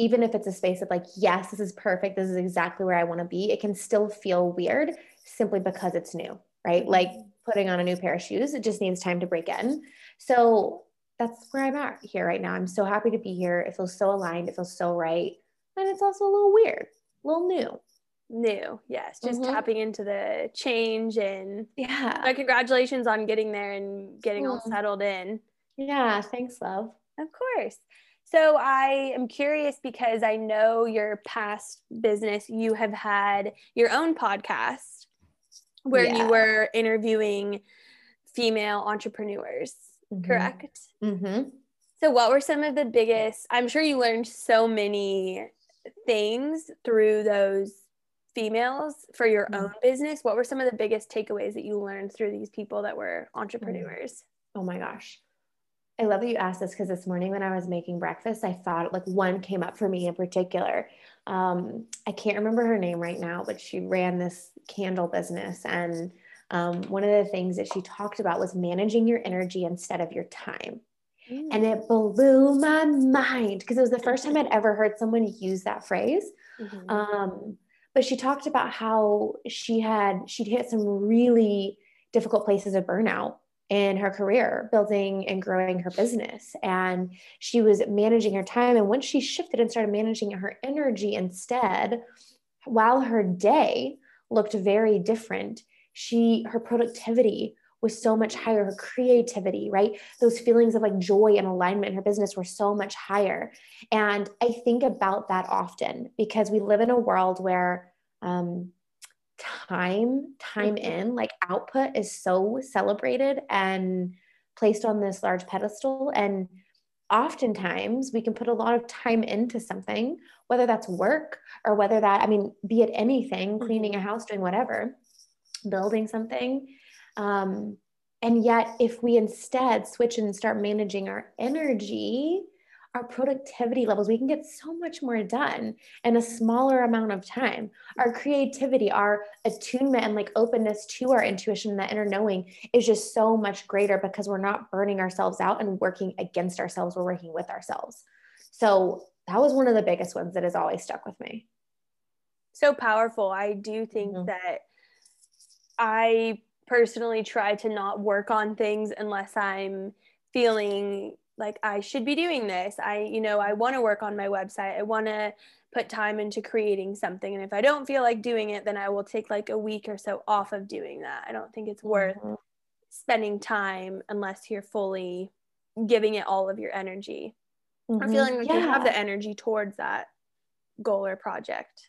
even if it's a space of like yes this is perfect this is exactly where i want to be it can still feel weird simply because it's new right? Like putting on a new pair of shoes it just needs time to break in. So that's where i'm at here right now. I'm so happy to be here. It feels so aligned it feels so right and it's also a little weird a little new. New yes just mm-hmm. tapping into the change and yeah. but congratulations on getting there and getting mm. all settled in. Yeah thanks love. Of course so i am curious because i know your past business you have had your own podcast where yeah. you were interviewing female entrepreneurs mm-hmm. correct mm-hmm. so what were some of the biggest i'm sure you learned so many things through those females for your mm-hmm. own business, what were some of the biggest takeaways that you learned through these people that were entrepreneurs? Oh my gosh. I love that you asked this because this morning when I was making breakfast, I thought like one came up for me in particular. Um, I can't remember her name right now, but she ran this candle business. And um, one of the things that she talked about was managing your energy instead of your time. Mm. And it blew my mind because it was the first time I'd ever heard someone use that phrase. Mm-hmm. Um, but she talked about how she had she'd hit some really difficult places of burnout in her career building and growing her business. And she was managing her time. And once she shifted and started managing her energy instead while her day looked very different she her productivity was so much higher. Her creativity right? Those feelings of like joy and alignment in her business were so much higher. And i think about that often because we live in a world where um, time time mm-hmm. in like output is so celebrated and placed on this large pedestal and oftentimes we can put a lot of time into something whether that's work or whether that i mean be it anything cleaning a mm-hmm. house doing whatever building something um, and yet, if we instead switch and start managing our energy, our productivity levels, we can get so much more done in a smaller amount of time. Our creativity, our attunement, and like openness to our intuition that inner knowing is just so much greater because we're not burning ourselves out and working against ourselves. We're working with ourselves. So that was one of the biggest ones that has always stuck with me. So powerful. I do think mm-hmm. that I personally try to not work on things unless I'm feeling like I should be doing this. I, you know, I want to work on my website. I want to put time into creating something. And if I don't feel like doing it, then I will take like a week or so off of doing that. I don't think it's worth mm-hmm. spending time unless you're fully giving it all of your energy mm-hmm. or feeling like yeah. you have the energy towards that goal or project.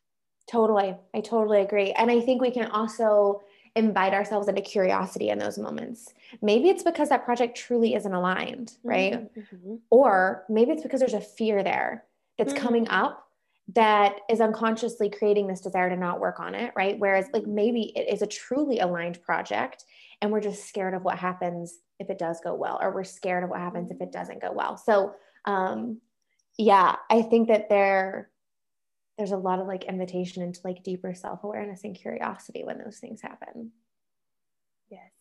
Totally. I totally agree. And I think we can also invite ourselves into curiosity in those moments. Maybe it's because that project truly isn't aligned, right? Mm-hmm. Or maybe it's because there's a fear there that's mm-hmm. coming up that is unconsciously creating this desire to not work on it, right? Whereas, like, maybe it is a truly aligned project and we're just scared of what happens if it does go well, or we're scared of what happens if it doesn't go well. So, um, yeah, I think that there there's a lot of like invitation into like deeper self-awareness and curiosity when those things happen. Yes.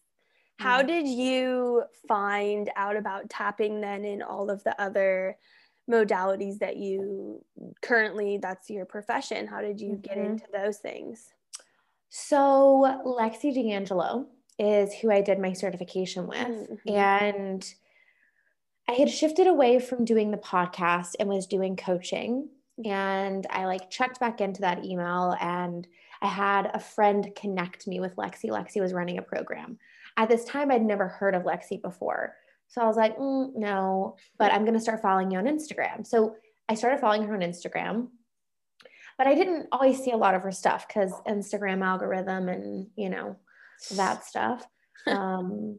How did you find out about tapping then in all of the other modalities that you currently that's your profession? How did you mm-hmm. get into those things? So lexi d'angelo is who i did my certification with mm-hmm. and i had shifted away from doing the podcast and was doing coaching and I like checked back into that email and I had a friend connect me with Lexi. Lexi was running a program. At this time, I'd never heard of Lexi before. So I was like, mm, no, but I'm going to start following you on Instagram. So I started following her on Instagram, but I didn't always see a lot of her stuff because Instagram algorithm and, you know, that stuff. Um,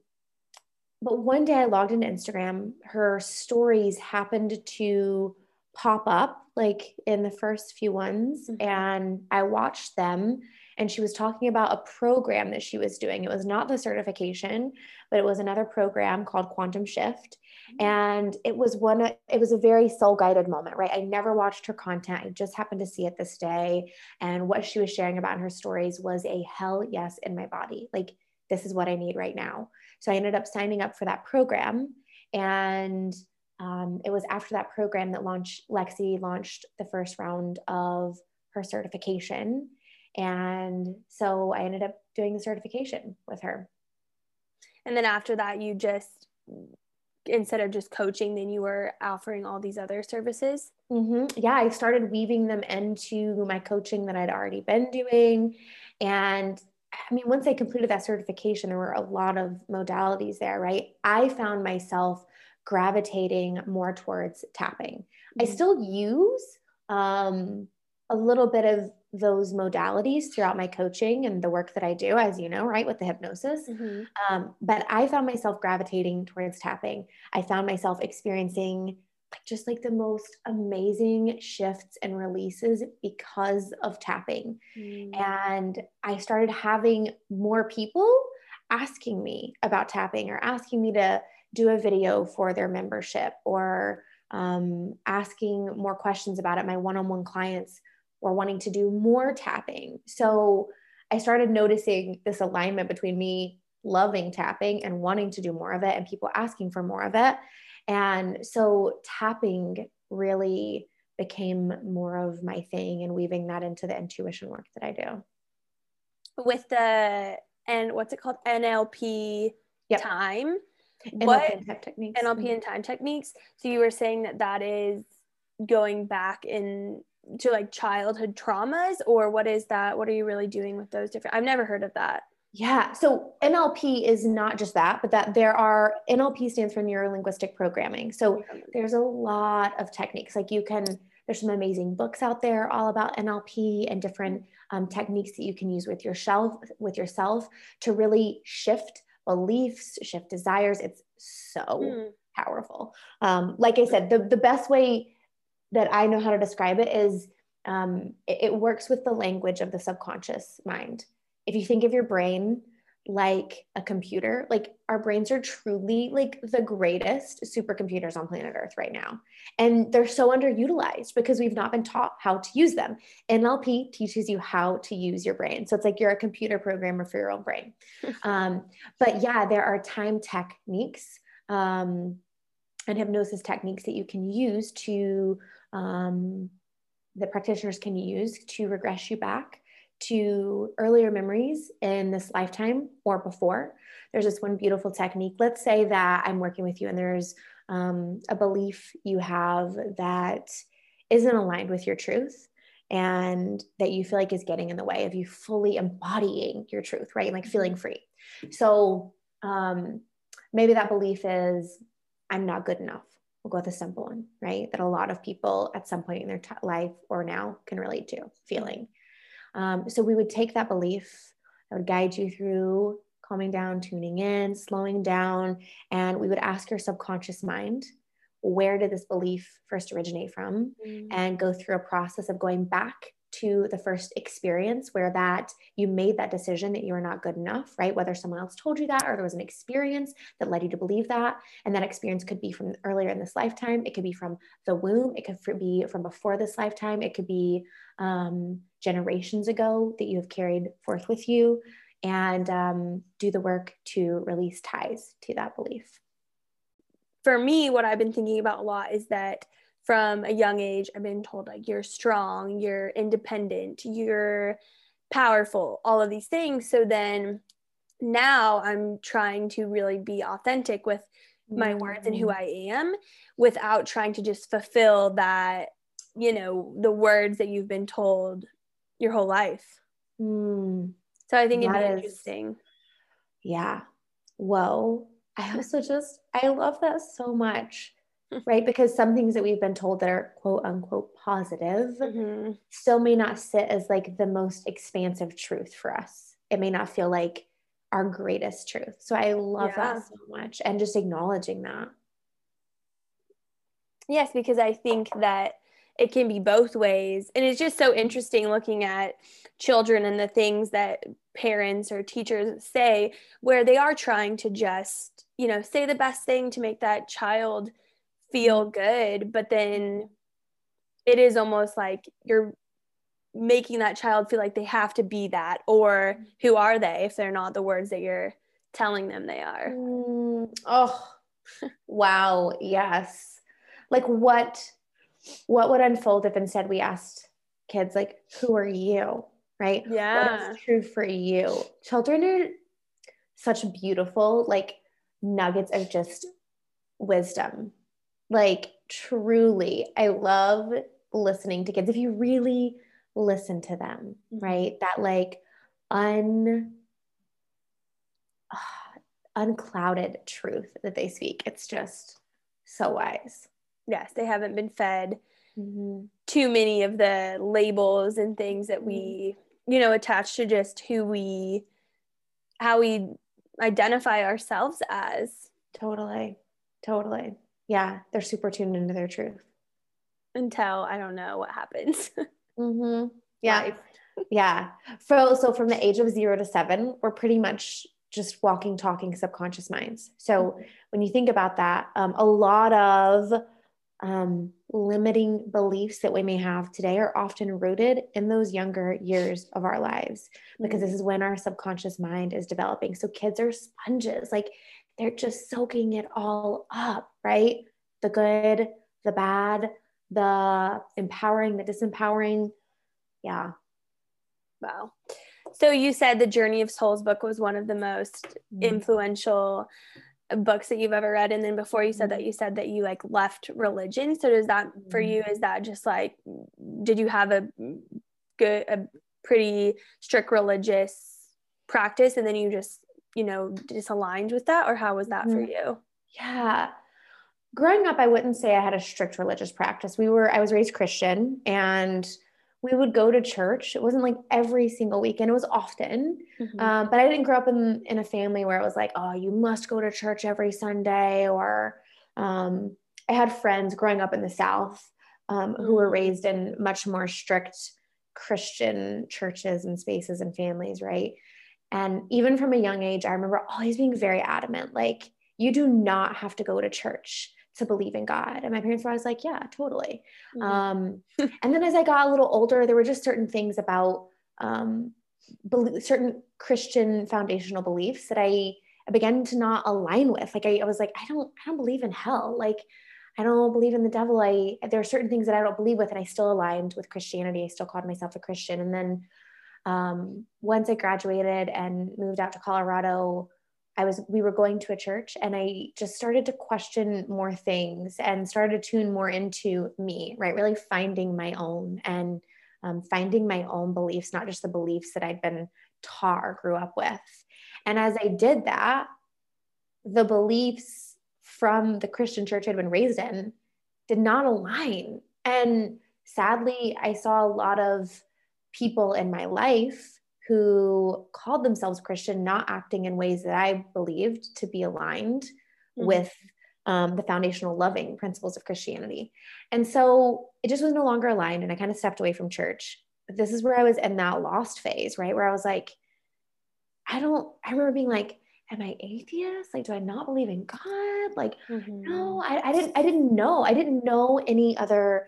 but one day I logged into Instagram, her stories happened to pop up like in the first few ones, mm-hmm. and I watched them. And she was talking about a program that she was doing. It was not the certification, but it was another program called Quantum Shift. Mm-hmm. And it was one, it was a very soul guided moment, right? I never watched her content. I just happened to see it this day. And what she was sharing about in her stories was a hell yes in my body. Like, this is what I need right now. So I ended up signing up for that program. And um, it was after that program that launched, Lexi launched the first round of her certification. And so I ended up doing the certification with her. And then after that, you just, instead of just coaching, then you were offering all these other services? Mm-hmm. Yeah, I started weaving them into my coaching that I'd already been doing. And I mean, once I completed that certification, there were a lot of modalities there, right? I found myself gravitating more towards tapping. Mm-hmm. I still use um, a little bit of those modalities throughout my coaching and the work that I do, as you know, right, with the hypnosis. Mm-hmm. Um, but I found myself gravitating towards tapping. I found myself experiencing just like the most amazing shifts and releases because of tapping. Mm. And I started having more people asking me about tapping or asking me to do a video for their membership or um, asking more questions about it. My one on one clients were wanting to do more tapping. So I started noticing this alignment between me loving tapping and wanting to do more of it and people asking for more of it. And so tapping really became more of my thing and weaving that into the intuition work that I do. With the and what's it called NLP yep. time? NLP what and time techniques. NLP mm-hmm. and time techniques. So you were saying that that is going back in to like childhood traumas or what is that? What are you really doing with those different? I've never heard of that. Yeah. So NLP is not just that, but that there are NLP stands for neuro linguistic programming. So there's a lot of techniques. Like you can, there's some amazing books out there all about NLP and different um, techniques that you can use with yourself, with yourself to really shift beliefs, shift desires. It's so mm. powerful. Um, like I said, the, the best way that I know how to describe it is um, it, it works with the language of the subconscious mind if you think of your brain like a computer, like our brains are truly like the greatest supercomputers on planet Earth right now. And they're so underutilized because we've not been taught how to use them. NLP teaches you how to use your brain. So it's like you're a computer programmer for your own brain. um, but yeah, there are time techniques um, and hypnosis techniques that you can use to, um, that practitioners can use to regress you back to earlier memories in this lifetime or before. There's this one beautiful technique. Let's say that I'm working with you and there's um, a belief you have that isn't aligned with your truth and that you feel like is getting in the way of you fully embodying your truth, right? Like feeling free. So um, maybe that belief is, I'm not good enough. We'll go with a simple one, right? That a lot of people at some point in their t- life or now can relate to feeling. Um, so we would take that belief, I would guide you through calming down, tuning in, slowing down, and we would ask your subconscious mind, where did this belief first originate from? Mm. And go through a process of going back to the first experience where that you made that decision that you are not good enough, right? Whether someone else told you that or there was an experience that led you to believe that. And that experience could be from earlier in this lifetime, it could be from the womb, it could be from before this lifetime, it could be um, generations ago that you have carried forth with you, and um, do the work to release ties to that belief. For me, what I've been thinking about a lot is that from a young age, I've been told like you're strong, you're independent, you're powerful, all of these things. So then now I'm trying to really be authentic with my words and who mm. I am without trying to just fulfill that, you know, the words that you've been told your whole life. Mm, so I think it'd be interesting. Yeah. Whoa. I also just, I love that so much right? Because some things that we've been told that are quote unquote positive mm-hmm. still may not sit as like the most expansive truth for us. It may not feel like our greatest truth. So I love Yeah. that so much and just acknowledging that. Yes, because I think that it can be both ways. And it's just so interesting looking at children and the things that parents or teachers say, where they are trying to just, you know, say the best thing to make that child feel good. But then it is almost like you're making that child feel like they have to be that, or who are they if they're not the words that you're telling them they are? Mm, oh, wow. Yes. Like what what would unfold if instead we asked kids like who are you? Right? Yeah. What is true for you? Children are such beautiful like nuggets of just wisdom. Like truly, I love listening to kids. If you really listen to them, Mhm. right? That like un unclouded truth that they speak. It's just so wise. Yes, they haven't been fed Mm-hmm. too many of the labels and things that we you know attach to just who we how we identify ourselves as Totally. Totally. Yeah. They're super tuned into their truth. until i don't know what happens Mm-hmm. Yeah. Life. Yeah. So, so from the age of zero to seven, we're pretty much just walking, talking subconscious minds. So when you think about that, um, a lot of um, limiting beliefs that we may have today are often rooted in those younger years of our lives because this is when our subconscious mind is developing. So kids are sponges, like they're just soaking it all up, right? The good, the bad, the empowering, the disempowering. Yeah. wow so you said the journey of souls book was one of the most influential books that you've ever read and then before you said that you said that you like left religion so does that for you is that just like did you have a good a pretty strict religious practice and then you just you know disaligned with that or how was that for Mhm. you Yeah. Growing up, I wouldn't say I had a strict religious practice. We were, I was raised Christian and we would go to church. It wasn't like every single weekend, it was often. Um, but I didn't grow up in, in a family where it was like, oh, you must go to church every Sunday. Or um, I had friends growing up in the South um, who were Mm. raised in much more strict Christian churches and spaces and families, right? And even from a young age, I remember always being very adamant like, you do not have to go to church to believe in God. And my parents were always like, yeah, totally. Mhm. Um, and then as I got a little older, there were just certain things about um, bel- certain Christian foundational beliefs that I, I began to not align with. Like I, I was like, I don't, I don't believe in hell. Like I don't believe in the devil. I there are certain things that I don't believe with, and I still aligned with Christianity. I still called myself a Christian. And then um, once I graduated and moved out to Colorado, I was we were going to a church and I just started to question more things and started to tune more into me, right? Really finding my own and um, finding my own beliefs, not just the beliefs that I'd been taught or grew up with. And as I did that, the beliefs from the Christian church I'd been raised in did not align. And sadly, I saw a lot of people in my life who called themselves Christian not acting in ways that I believed to be aligned Mhm. with um, the foundational loving principles of Christianity. And so it just was no longer aligned. And I kind of stepped away from church. But this is where I was in that lost phase, right? Where I was like, I don't, I remember being like, am I atheist? Like, do I not believe in God? Like, Mhm. no, I, I didn't, I didn't know. I didn't know any other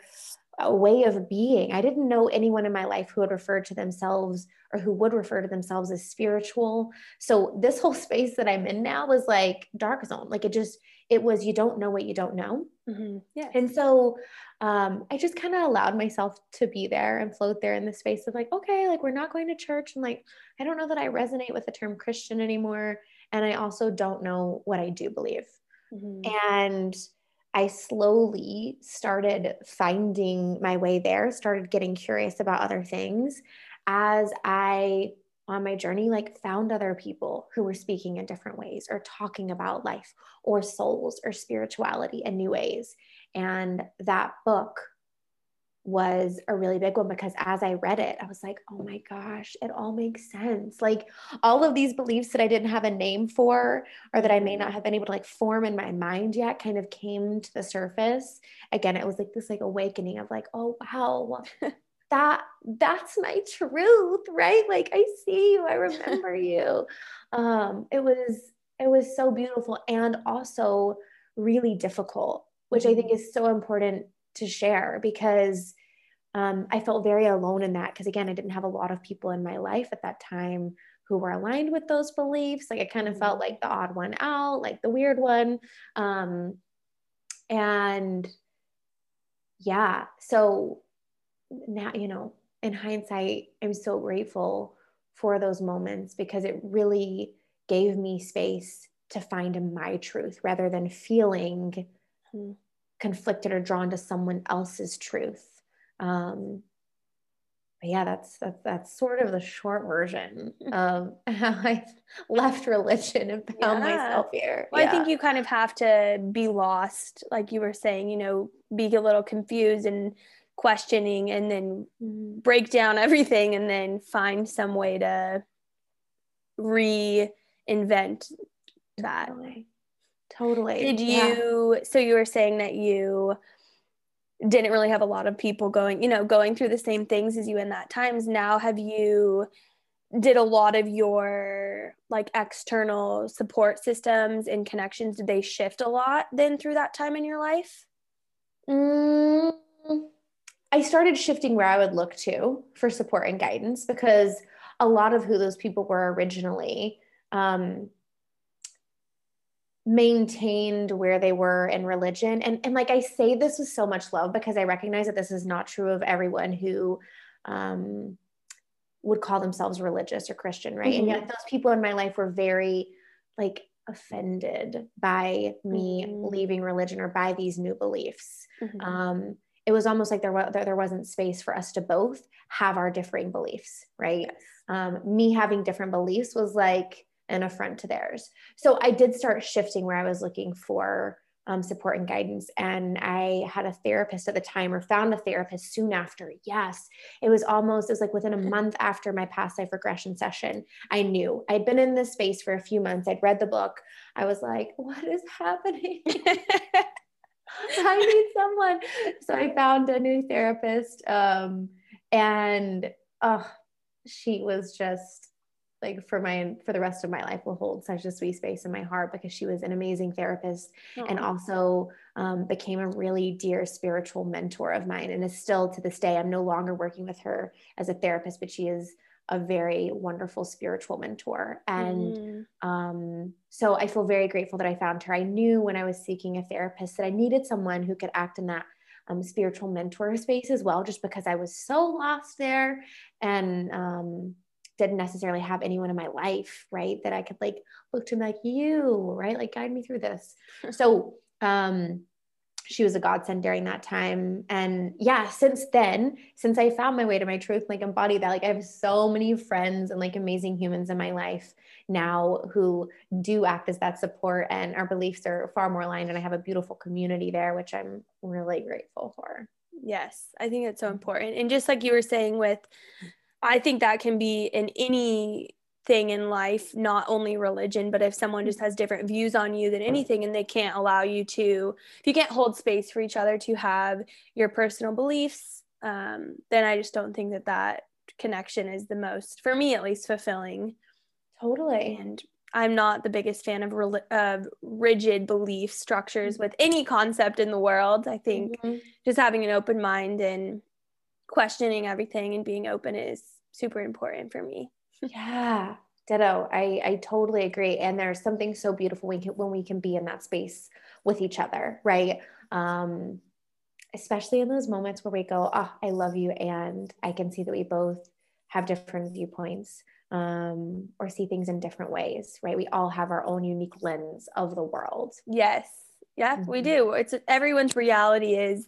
uh, way of being. I didn't know anyone in my life who had referred to themselves or who would refer to themselves as spiritual. So this whole space that I'm in now was like dark zone. Like it just, it was, you don't know what you don't know. Mhm. Yes. And so um, I just kind of allowed myself to be there and float there in the space of like, okay, like we're not going to church. And like, I don't know that I resonate with the term Christian anymore. And I also don't know what I do believe. Mhm. And I slowly started finding my way there, started getting curious about other things as I, on my journey, like found other people who were speaking in different ways or talking about life or souls or spirituality in new ways. And that book was a really big one because as I read it, I was like, oh my gosh, it all makes sense. Like all of these beliefs that I didn't have a name for or that I may not have been able to like form in my mind yet kind of came to the surface. Again, it was like this like awakening of like, oh wow, that that's my truth, right? Like I see you, I remember you. Um, it was it was so beautiful and also really difficult, which I think mm-hmm. is so important to share because um, I felt very alone in that. Because again, I didn't have a lot of people in my life at that time who were aligned with those beliefs. Like I kind of felt mm-hmm. like the odd one out, like the weird one. Um, and yeah, so now, you know, in hindsight, I'm so grateful for those moments because it really gave me space to find my truth rather than feeling hmm conflicted or drawn to someone else's truth. Um, but yeah, that's, that's that's sort of the short version of how I left religion and found yeah. myself here. Well, yeah. I think you kind of have to be lost, like you were saying, you know, be a little confused and questioning, and then mm-hmm. break down everything, and then find some way to reinvent that. Totally. Totally. Did you, yeah. so you were saying that you didn't really have a lot of people going, you know, going through the same things as you in that times. Now, have you, did a lot of your like external support systems and connections, did they shift a lot then through that time in your life? Mm, I started shifting where I would look to for support and guidance because a lot of who those people were originally um, maintained where they were in religion and and like i say this with so much love because i recognize that this is not true of everyone who um would call themselves religious or christian right mm-hmm. and yet those people in my life were very like offended by me mm-hmm. leaving religion or by these new beliefs mm-hmm. um it was almost like there was there wasn't space for us to both have our differing beliefs right yes. um me having different beliefs was like an affront to theirs. So I did start shifting where I was looking for um, support and guidance. And I had a therapist at the time, or found a therapist soon after. Yes, it was almost, it was like within a month after my past life regression session. I knew I'd been in this space for a few months. I'd read the book. I was like, what is happening? I need someone. So I found a new therapist. Um, and oh, she was just like for my for the rest of my life will hold such a sweet space in my heart because she was an amazing therapist Aww. and also um, became a really dear spiritual mentor of mine and is still to this day i'm no longer working with her as a therapist but she is a very wonderful spiritual mentor and mm. um, so i feel very grateful that i found her i knew when i was seeking a therapist that i needed someone who could act in that um, spiritual mentor space as well just because i was so lost there and um, didn't necessarily have anyone in my life, right? That I could like look to like you, right? Like guide me through this. so um she was a godsend during that time. And yeah, since then, since I found my way to my truth, like embody that, like I have so many friends and like amazing humans in my life now who do act as that support and our beliefs are far more aligned. And I have a beautiful community there, which I'm really grateful for. Yes, I think it's so important. And just like you were saying with I think that can be in any thing in life, not only religion, but if someone just has different views on you than anything and they can't allow you to, if you can't hold space for each other to have your personal beliefs, um, then I just don't think that that connection is the most, for me at least, fulfilling. Totally. And I'm not the biggest fan of, re- of rigid belief structures with any concept in the world. I think mm-hmm. just having an open mind and questioning everything and being open is super important for me. yeah. Ditto. I, I totally agree. And there's something so beautiful when, when we can be in that space with each other, right? Um, especially in those moments where we go, oh, I love you. And I can see that we both have different viewpoints um, or see things in different ways, right? We all have our own unique lens of the world. Yes. Yeah, mm-hmm. we do. It's everyone's reality is,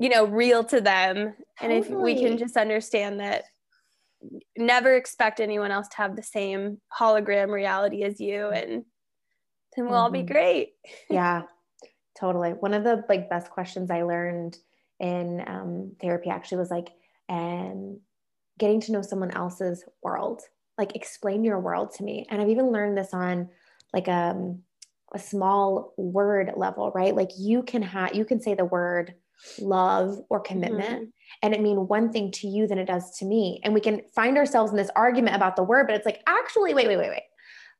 you know, real to them. Totally. And if we can just understand that never expect anyone else to have the same hologram reality as you and then we'll mm-hmm. all be mm-hmm. great yeah totally one of the like best questions i learned in um, therapy actually was like, and getting to know someone else's world. Like, explain your world to me. And I've even learned this on like um, a small word level, right? Like, you can have, you can say the word love or commitment. Mm-hmm. And it mean one thing to you than it does to me. And we can find ourselves in this argument about the word, but it's like, actually, wait, wait, wait, wait.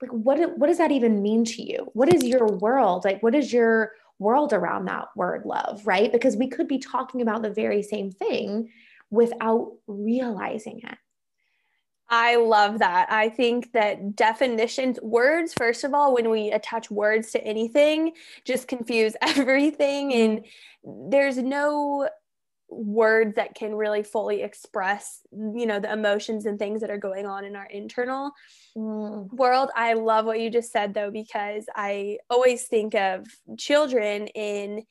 Like, what, what does that even mean to you? What is your world? Like, what is your world around that word love, right? Because we could be talking about the very same thing without realizing it. I love that. I think that definitions, words, first of all, when we attach words to anything, just confuse everything. And there's no words that can really fully express you know the emotions and things that are going on in our internal mm. world i love what you just said though because i always think of children in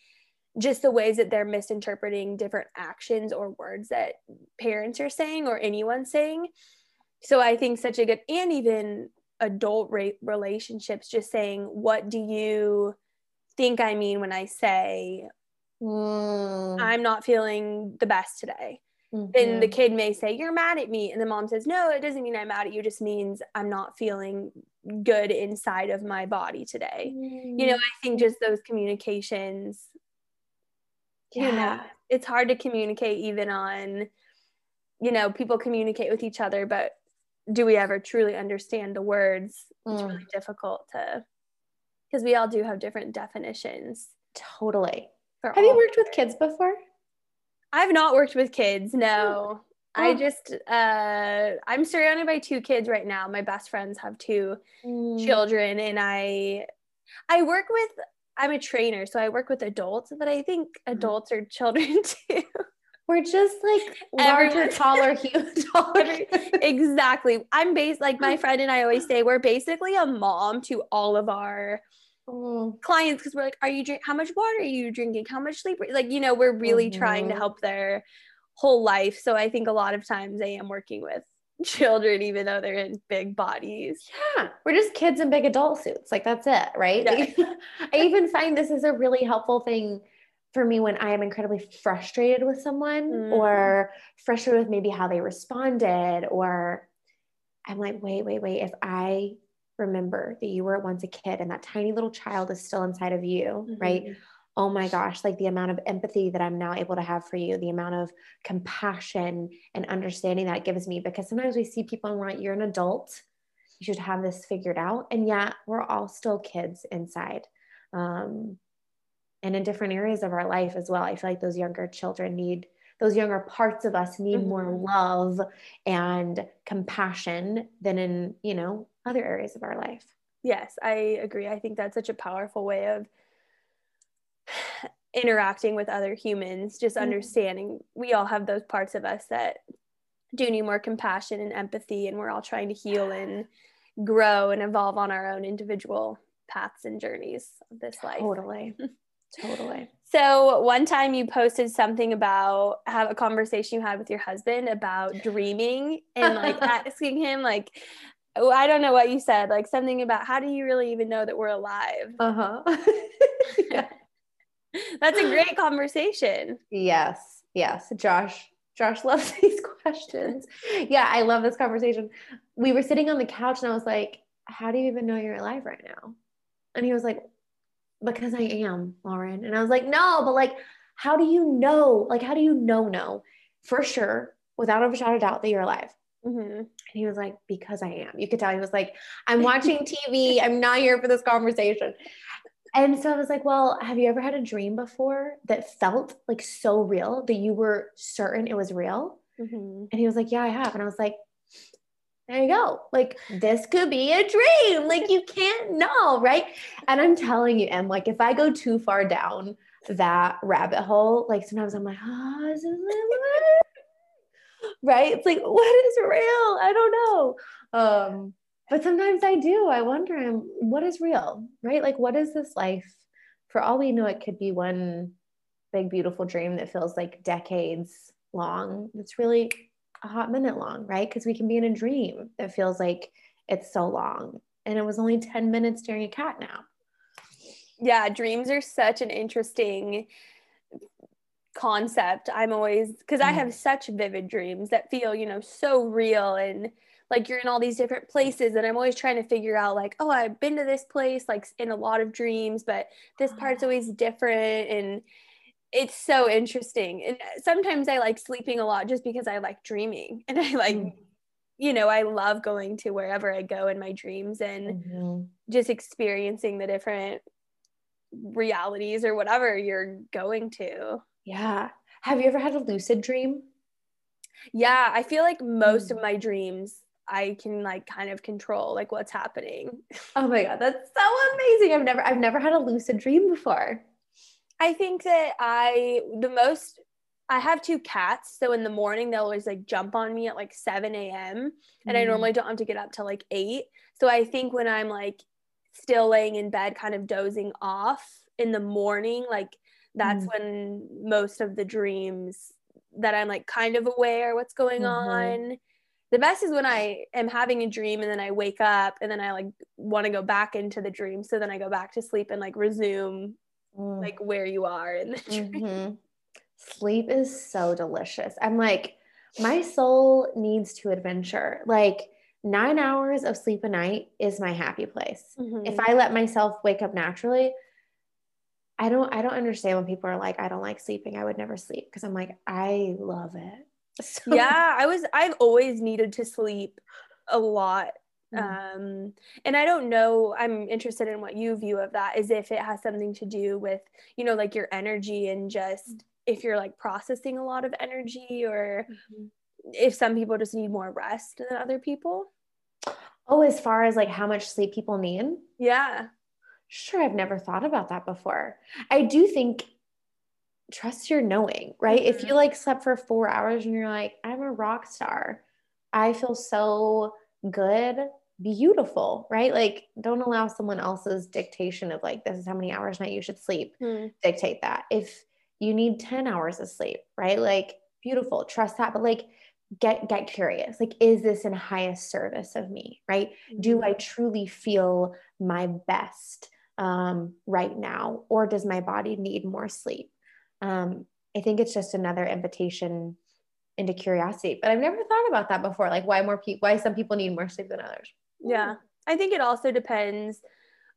just the ways that they're misinterpreting different actions or words that parents are saying or anyone saying so i think such a good and even adult ra- relationships just saying what do you think i mean when i say mm. I'm not feeling the best today. Mm-hmm. Then the kid may say, You're mad at me. And the mom says, No, it doesn't mean I'm mad at you. It just means I'm not feeling good inside of my body today. Mm. You know, I think just those communications, yeah. you know, it's hard to communicate even on, you know, people communicate with each other, but do we ever truly understand the words? Mm. It's really difficult to, because we all do have different definitions. Totally. Have you worked with kids before? I've not worked with kids. No. Oh. I just uh I'm surrounded by two kids right now. My best friends have two mm. children and I I work with I'm a trainer, so I work with adults, but I think mm. adults are children too. We're just like larger, taller, huge. Taller. exactly. I'm based like my friend and I always say we're basically a mom to all of our mm. clients because we're like, are you drink? How much water are you drinking? How much sleep? Like, you know, we're really mm-hmm. trying to mm-hmm. help their whole life. So I think a lot of times I am working with children, even though they're in big bodies. Yeah, we're just kids in big adult suits. Like that's it, right? Yeah. I even find this is a really helpful thing for me when I am incredibly frustrated with someone mm. or frustrated with maybe how they responded, or I'm like, wait, wait, wait. If I remember that you were once a kid and that tiny little child is still inside of you, mm-hmm. right? Oh my gosh, like the amount of empathy that I'm now able to have for you, the amount of compassion and understanding that gives me. Because sometimes we see people and we're like, you're an adult, you should have this figured out. And yet we're all still kids inside. Um, and in different areas of our life as well. I feel like those younger children need those younger parts of us need mm-hmm. more love and compassion than in, you know, other areas of our life. Yes, I agree. I think that's such a powerful way of interacting with other humans, just mm-hmm. understanding we all have those parts of us that do need more compassion and empathy, and we're all trying to heal and grow and evolve on our own individual paths and journeys of this life. Totally. totally. So one time you posted something about have a conversation you had with your husband about dreaming and like asking him like oh, I don't know what you said, like something about how do you really even know that we're alive? Uh huh. yeah. That's a great conversation. Yes. Yes. Josh, Josh loves these questions. Yeah, I love this conversation. We were sitting on the couch and I was like, How do you even know you're alive right now? And he was like, Because I am, Lauren. And I was like, No, but like, how do you know? Like, how do you know, no, for sure, without a shadow of doubt, that you're alive? Mm-hmm. And he was like, because I am. You could tell he was like, I'm watching TV. I'm not here for this conversation. And so I was like, well, have you ever had a dream before that felt like so real that you were certain it was real? Mm-hmm. And he was like, yeah, I have. And I was like, there you go. Like this could be a dream. Like you can't know, right? And I'm telling you, Em, like if I go too far down that rabbit hole, like sometimes I'm like, oh, this is right? It's like, what is real? I don't know. Um, but sometimes I do. I wonder, um, what is real, right? Like, what is this life? For all we know, it could be one big, beautiful dream that feels like decades long. It's really a hot minute long, right? Because we can be in a dream that feels like it's so long. And it was only 10 minutes during a cat nap. Yeah, dreams are such an interesting concept i'm always because i Mm. have such vivid dreams that feel you know so real and like you're in all these different places and i'm always trying to figure out like oh i've been to this place like in a lot of dreams but this part's always different and it's so interesting and sometimes i like sleeping a lot just because i like dreaming and i like Mm. you know i love going to wherever i go in my dreams and Mhm. just experiencing the different realities or whatever you're going to Yeah. Have you ever had a lucid dream? yeah i feel like most Mm. of my dreams i can like kind of control like what's happening Oh my god, that's so amazing. I've never I've never had a lucid dream before. I think that i the most i have two cats so in the morning they'll always like jump on me at like 7 a.m and i Mm. normally don't have to get up till like 8 so i think when i'm like still laying in bed kind of dozing off in the morning like that's Mm. when most of the dreams that i'm like kind of aware what's going Mhm. on the best is when i am having a dream and then i wake up and then i like want to go back into the dream so then i go back to sleep and like resume Mm. like where you are in the dream Mhm. Sleep is so delicious. I'm like, my soul needs to adventure. Like nine hours of sleep a night is my happy place. Mhm. If I let myself wake up naturally, I don't I don't understand when people are like, I don't like sleeping. I would never sleep. Because I'm like, I love it. So- yeah i was i've always needed to sleep a lot Mm. um and i don't know i'm interested in what you view of that is if it has something to do with you know like your energy and just if you're like processing a lot of energy or Mhm. if some people just need more rest than other people Oh, as far as like how much sleep people need? yeah Sure, I've never thought about that before. I do think trust your knowing, right? If Mhm. you like slept for four hours and you're like, I'm a rock star, I feel so good, beautiful, right? Like, don't allow someone else's dictation of like, this is how many hours a night you should sleep, Hmm. dictate that. If you need 10 hours of sleep, right? Like, beautiful, trust that. But like, get get curious like is this in highest service of me right do I truly feel my best um, right now, or does my body need more sleep? Um, I think it's just another invitation into curiosity. But I've never thought about that before. Like why more people? Why some people need more sleep than others? Yeah i think it also depends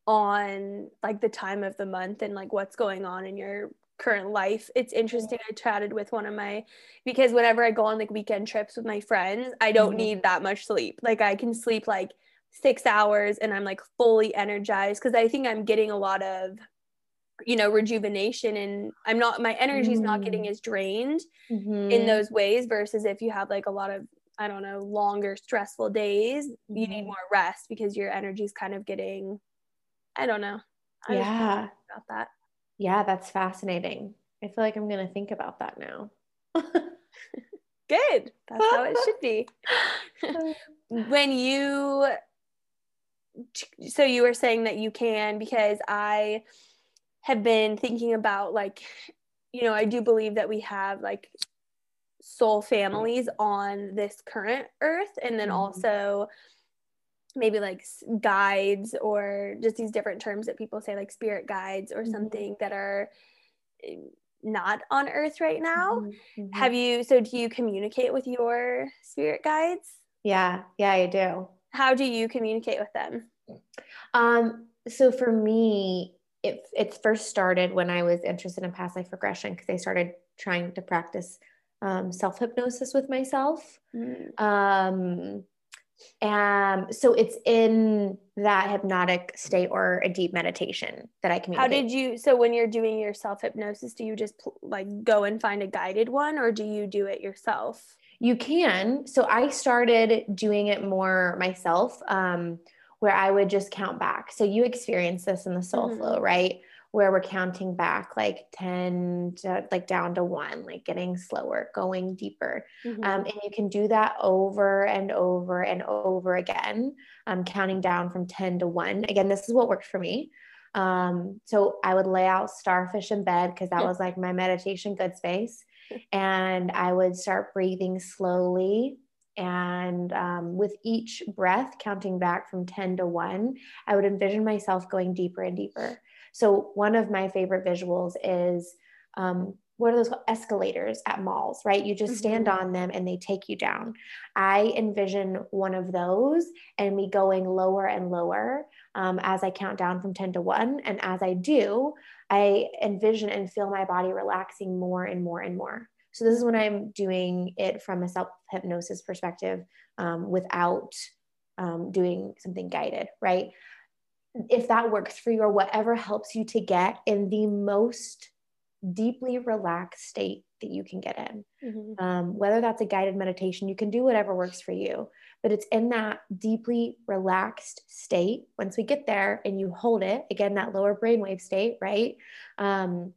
on like the time of the month and like what's going on in your current life it's interesting i chatted with one of my because whenever i go on like weekend trips with my friends i don't Mhm. need that much sleep like i can sleep like six hours and i'm like fully energized because i think i'm getting a lot of you know rejuvenation and i'm not my energy is not getting Mm. as drained in Mhm. those ways versus if you have like a lot of i don't know longer stressful days you need Mhm. more rest because your energy is kind of getting i don't know I yeah, about that yeah, that's fascinating. I feel like I'm gonna think about that now. good that's how it should be when you so you were saying that you can because i have been thinking about like you know i do believe that we have like soul families on this current earth and then Mhm. also maybe like guides or just these different terms that people say like spirit guides or Mhm. something that are eh, not on earth right now Mhm. Mhm. have you so do you communicate with your spirit guides yeah, yeah, I do. how do you communicate with them Um, so for me, it it first started when I was interested in past life regression because I started trying to practice um, self hypnosis with myself. Um, and so it's in that hypnotic state or a deep meditation that I can. how did you so when you're doing your self hypnosis do you just pl- like go and find a guided one or do you do it yourself You can. So I started doing it more myself, um, where I would just count back. So you experience this in the soul Mhm. flow, right? Where we're counting back like 10 to like down to one, like getting slower, going deeper. Mhm. Um, and you can do that over and over and over again, um, counting down from 10 to one. Again, this is what worked for me. Um, so I would lay out starfish in bed because that was like my meditation good space. And I would start breathing slowly. And um, with each breath, counting back from 10 to one, I would envision myself going deeper and deeper. So, one of my favorite visuals is um, what are those called? escalators at malls, right? You just stand Mhm. on them and they take you down. I envision one of those and me going lower and lower um, as I count down from 10 to 1. And as I do, I envision and feel my body relaxing more and more and more. So, this is when I'm doing it from a self hypnosis perspective um, without um, doing something guided, right? If that works for you or whatever helps you to get in the most deeply relaxed state that you can get in. Mhm. Um, whether that's a guided meditation, you can do whatever works for you, but it's in that deeply relaxed state. Once we get there and you hold it, again, that lower brainwave state, right? Um,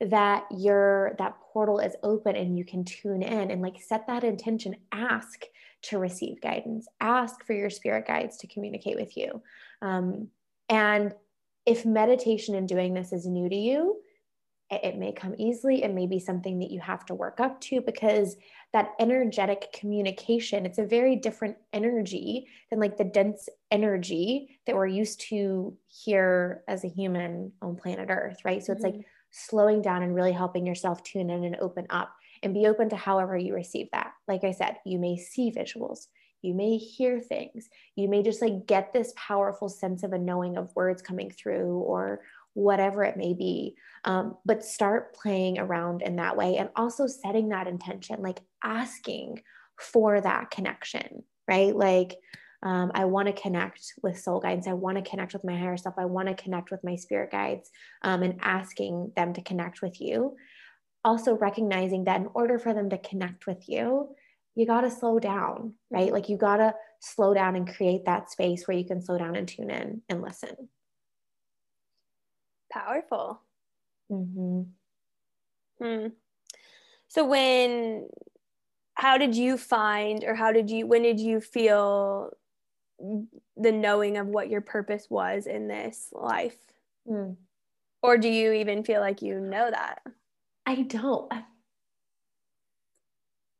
that your that portal is open and you can tune in and like set that intention ask to receive guidance ask for your spirit guides to communicate with you um, and if meditation and doing this is new to you it, it may come easily it may be something that you have to work up to because that energetic communication it's a very different energy than like the dense energy that we're used to here as a human on planet earth right so it's like Mhm. slowing down and really helping yourself tune in and open up and be open to however you receive that. Like I said, you may see visuals, you may hear things, you may just like get this powerful sense of a knowing of words coming through or whatever it may be. Um, but start playing around in that way and also setting that intention, like asking for that connection, right? Like, um, I want to connect with soul guides. I want to connect with my higher self. I want to connect with my spirit guides um, and asking them to connect with you. Also, recognizing that in order for them to connect with you, you got to slow down, right? Like, you got to slow down and create that space where you can slow down and tune in and listen. Powerful. Mm-hmm. Hmm. So when how did you find or how did you when did you feel the knowing of what your purpose was in this life? Mm. Or do you even feel like you know that? I don't.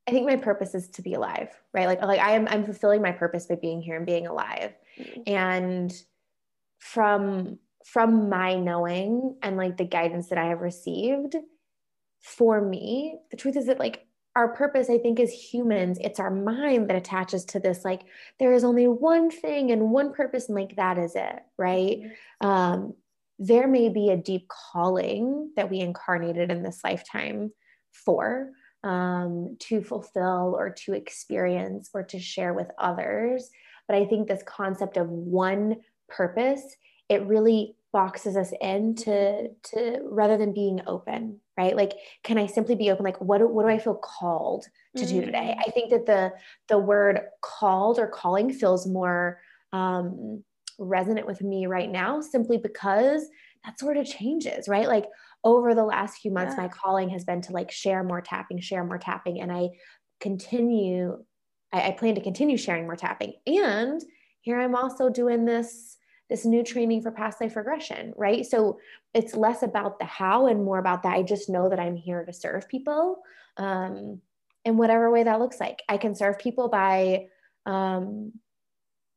I think my purpose is to be alive, right? Like, like I am, I'm fulfilling my purpose by being here and being alive. Mm. And from from my knowing and like the guidance that I have received, for me, the truth is that like our purpose, I think, as humans, it's our mind that attaches to this. Like, there is only one thing and one purpose, and like that is it, right? um, there may be a deep calling that we incarnated in this lifetime for um, to fulfill or to experience or to share with others. But I think this concept of one purpose, it really boxes us in to, to rather than being open, right? Like, can I simply be open? Like, what do, what do I feel called to do today? Mm. I think that the the word called or calling feels more um, resonant with me right now simply because that sort of changes, right? Like over the last few months, Yeah. my calling has been to like share more tapping, share more tapping. And I continue, I, I plan to continue sharing more tapping. And here I'm also doing this this new training for past life regression, right? So it's less about the how and more about that. I just know that I'm here to serve people um, in whatever way that looks like. I can serve people by um,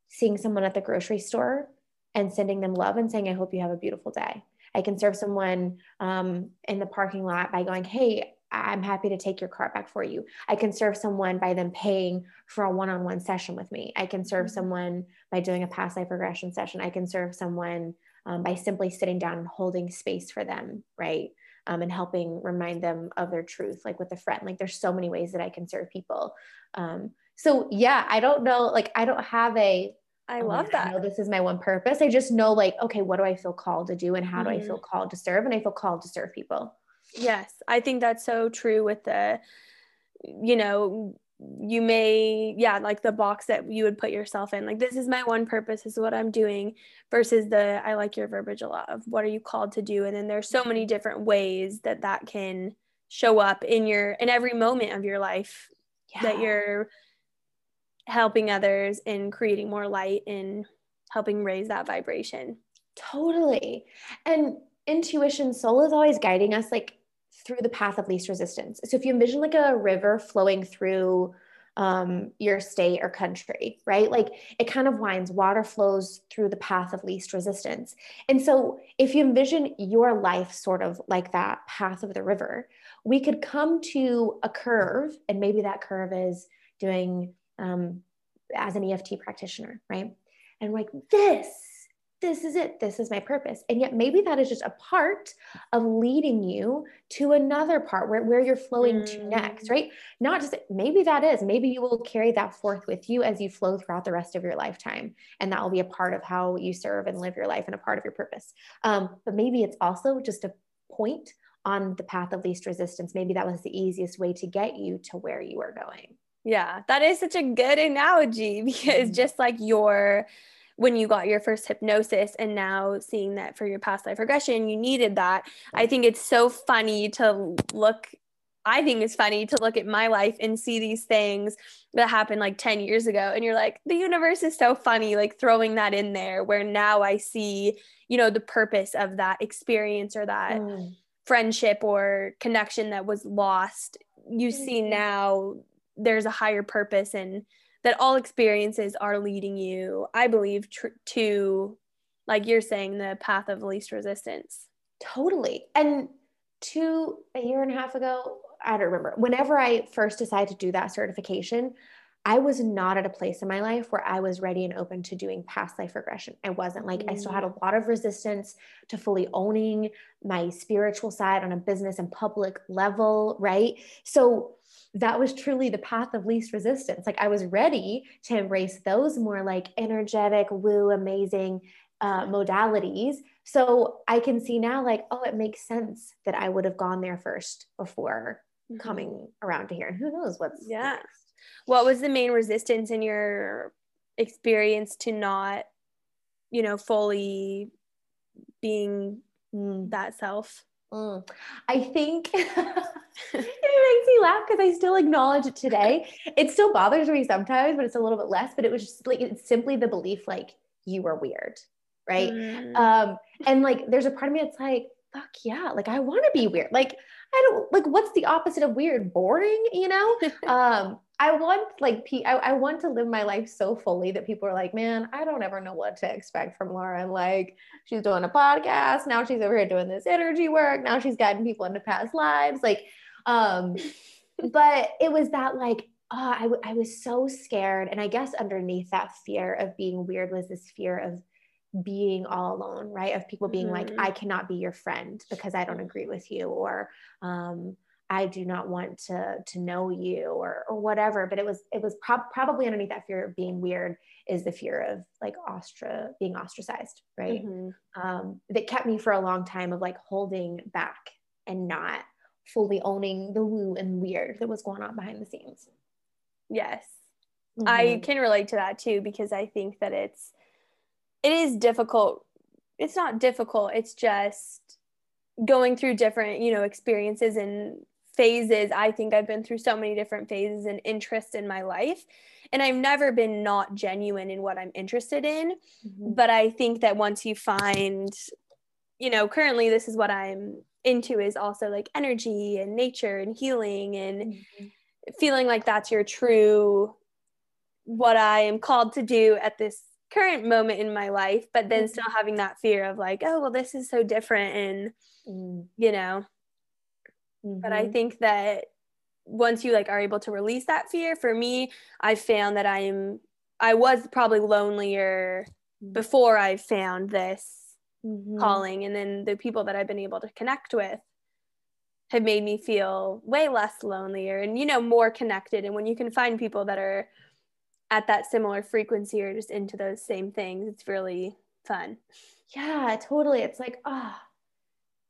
seeing someone at the grocery store and sending them love and saying, I hope you have a beautiful day. I can serve someone um, in the parking lot by going, Hey, I'm happy to take your cart back for you. I can serve someone by them paying for a one on one session with me. I can serve Mhm. someone by doing a past life regression session. I can serve someone um, by simply sitting down and holding space for them, right? Um, and helping remind them of their truth, like with a friend. Like there's so many ways that I can serve people. Um, so yeah, I don't know. Like I don't have a I love man, I know that. this is my one purpose. I just know like, okay, what do I feel called to do and how do I feel mm-hmm. called to serve? And I feel called to serve people. Yes, I think that's so true with the, you know, you may, yeah, like the box that you would put yourself in. Like, this is my one purpose, this is what I'm doing, versus the, I like your verbiage a lot of what are you called to do? And then there's so many different ways that that can show up in your, in every moment of your life that you're helping others and creating more light and helping raise that vibration. Totally. And intuition, soul is always guiding us like through the path of least resistance. So if you envision like a river flowing through um, your state or country, right? Like it kind of winds, water flows through the path of least resistance. And so if you envision your life sort of like that path of the river, we could come to a curve, and maybe that curve is doing um, as an EFT practitioner, right? And like, this this is it. This is my purpose. And yet, maybe that is just a part of leading you to another part where, where you're flowing mm. to next, right? Not just maybe that is, maybe you will carry that forth with you as you flow throughout the rest of your lifetime. And that will be a part of how you serve and live your life and a part of your purpose. Um, but maybe it's also just a point on the path of least resistance. Maybe that was the easiest way to get you to where you are going. Yeah, that is such a good analogy because mm. just like your when you got your first hypnosis and now seeing that for your past life regression, you needed that. I think it's so funny to look I think it's funny to look at my life and see these things that happened like 10 years ago. And you're like, the universe is so funny, like throwing that in there where now I see, you know, the purpose of that experience or that mm. friendship or connection that was lost. You see mm-hmm. now there's a higher purpose and that all experiences are leading you, I believe, tr- to, like you're saying, the path of least resistance. Totally. And two, a year and a half ago, I don't remember, whenever I first decided to do that certification, I was not at a place in my life where I was ready and open to doing past life regression. I wasn't like, mm. I still had a lot of resistance to fully owning my spiritual side on a business and public level, right? So that was truly the path of least resistance. Like I was ready to embrace those more like energetic, woo, amazing uh, modalities. So I can see now, like, oh, it makes sense that I would have gone there first before mm-hmm. coming around to here. And who knows what's yeah. Next. What was the main resistance in your experience to not, you know, fully being mm. that self? Mm. I think makes me laugh because I still acknowledge it today. It still bothers me sometimes, but it's a little bit less. But it was just like it's simply the belief like you were weird, right? Mm. Um, and like there's a part of me that's like, fuck yeah, like I want to be weird. Like I don't like what's the opposite of weird? Boring, you know? um, I want like I, I want to live my life so fully that people are like, man, I don't ever know what to expect from Lauren. Like she's doing a podcast now, she's over here doing this energy work. Now she's guiding people into past lives. Like, um, but it was that like oh, I, w- I was so scared, and I guess underneath that fear of being weird was this fear of being all alone, right? Of people being mm-hmm. like, I cannot be your friend because I don't agree with you, or um, I do not want to to know you or or whatever. But it was it was pro- probably underneath that fear of being weird is the fear of like ostra being ostracized, right? Mm-hmm. Um, that kept me for a long time of like holding back and not fully owning the woo and weird that was going on behind the scenes. Yes. Mm-hmm. I can relate to that too because I think that it's it is difficult. It's not difficult, it's just going through different, you know, experiences and phases. I think I've been through so many different phases and interests in my life. And I've never been not genuine in what I'm interested in. Mm-hmm. But I think that once you find, you know, currently this is what I'm into is also like energy and nature and healing and mm-hmm. feeling like that's your true what I am called to do at this current moment in my life, but then mm-hmm. still having that fear of like, oh, well, this is so different. And, mm. you know, Mm-hmm. But I mm-hmm. think that once you like are able to release that fear, for me, I found that I'm I was probably lonelier mm-hmm. before I found this mm-hmm. calling. And then the people that I've been able to connect with have made me feel way less lonelier and, you know, more connected. And when you can find people that are at that similar frequency or just into those same things, it's really fun. Yeah, totally. It's like, ah, oh,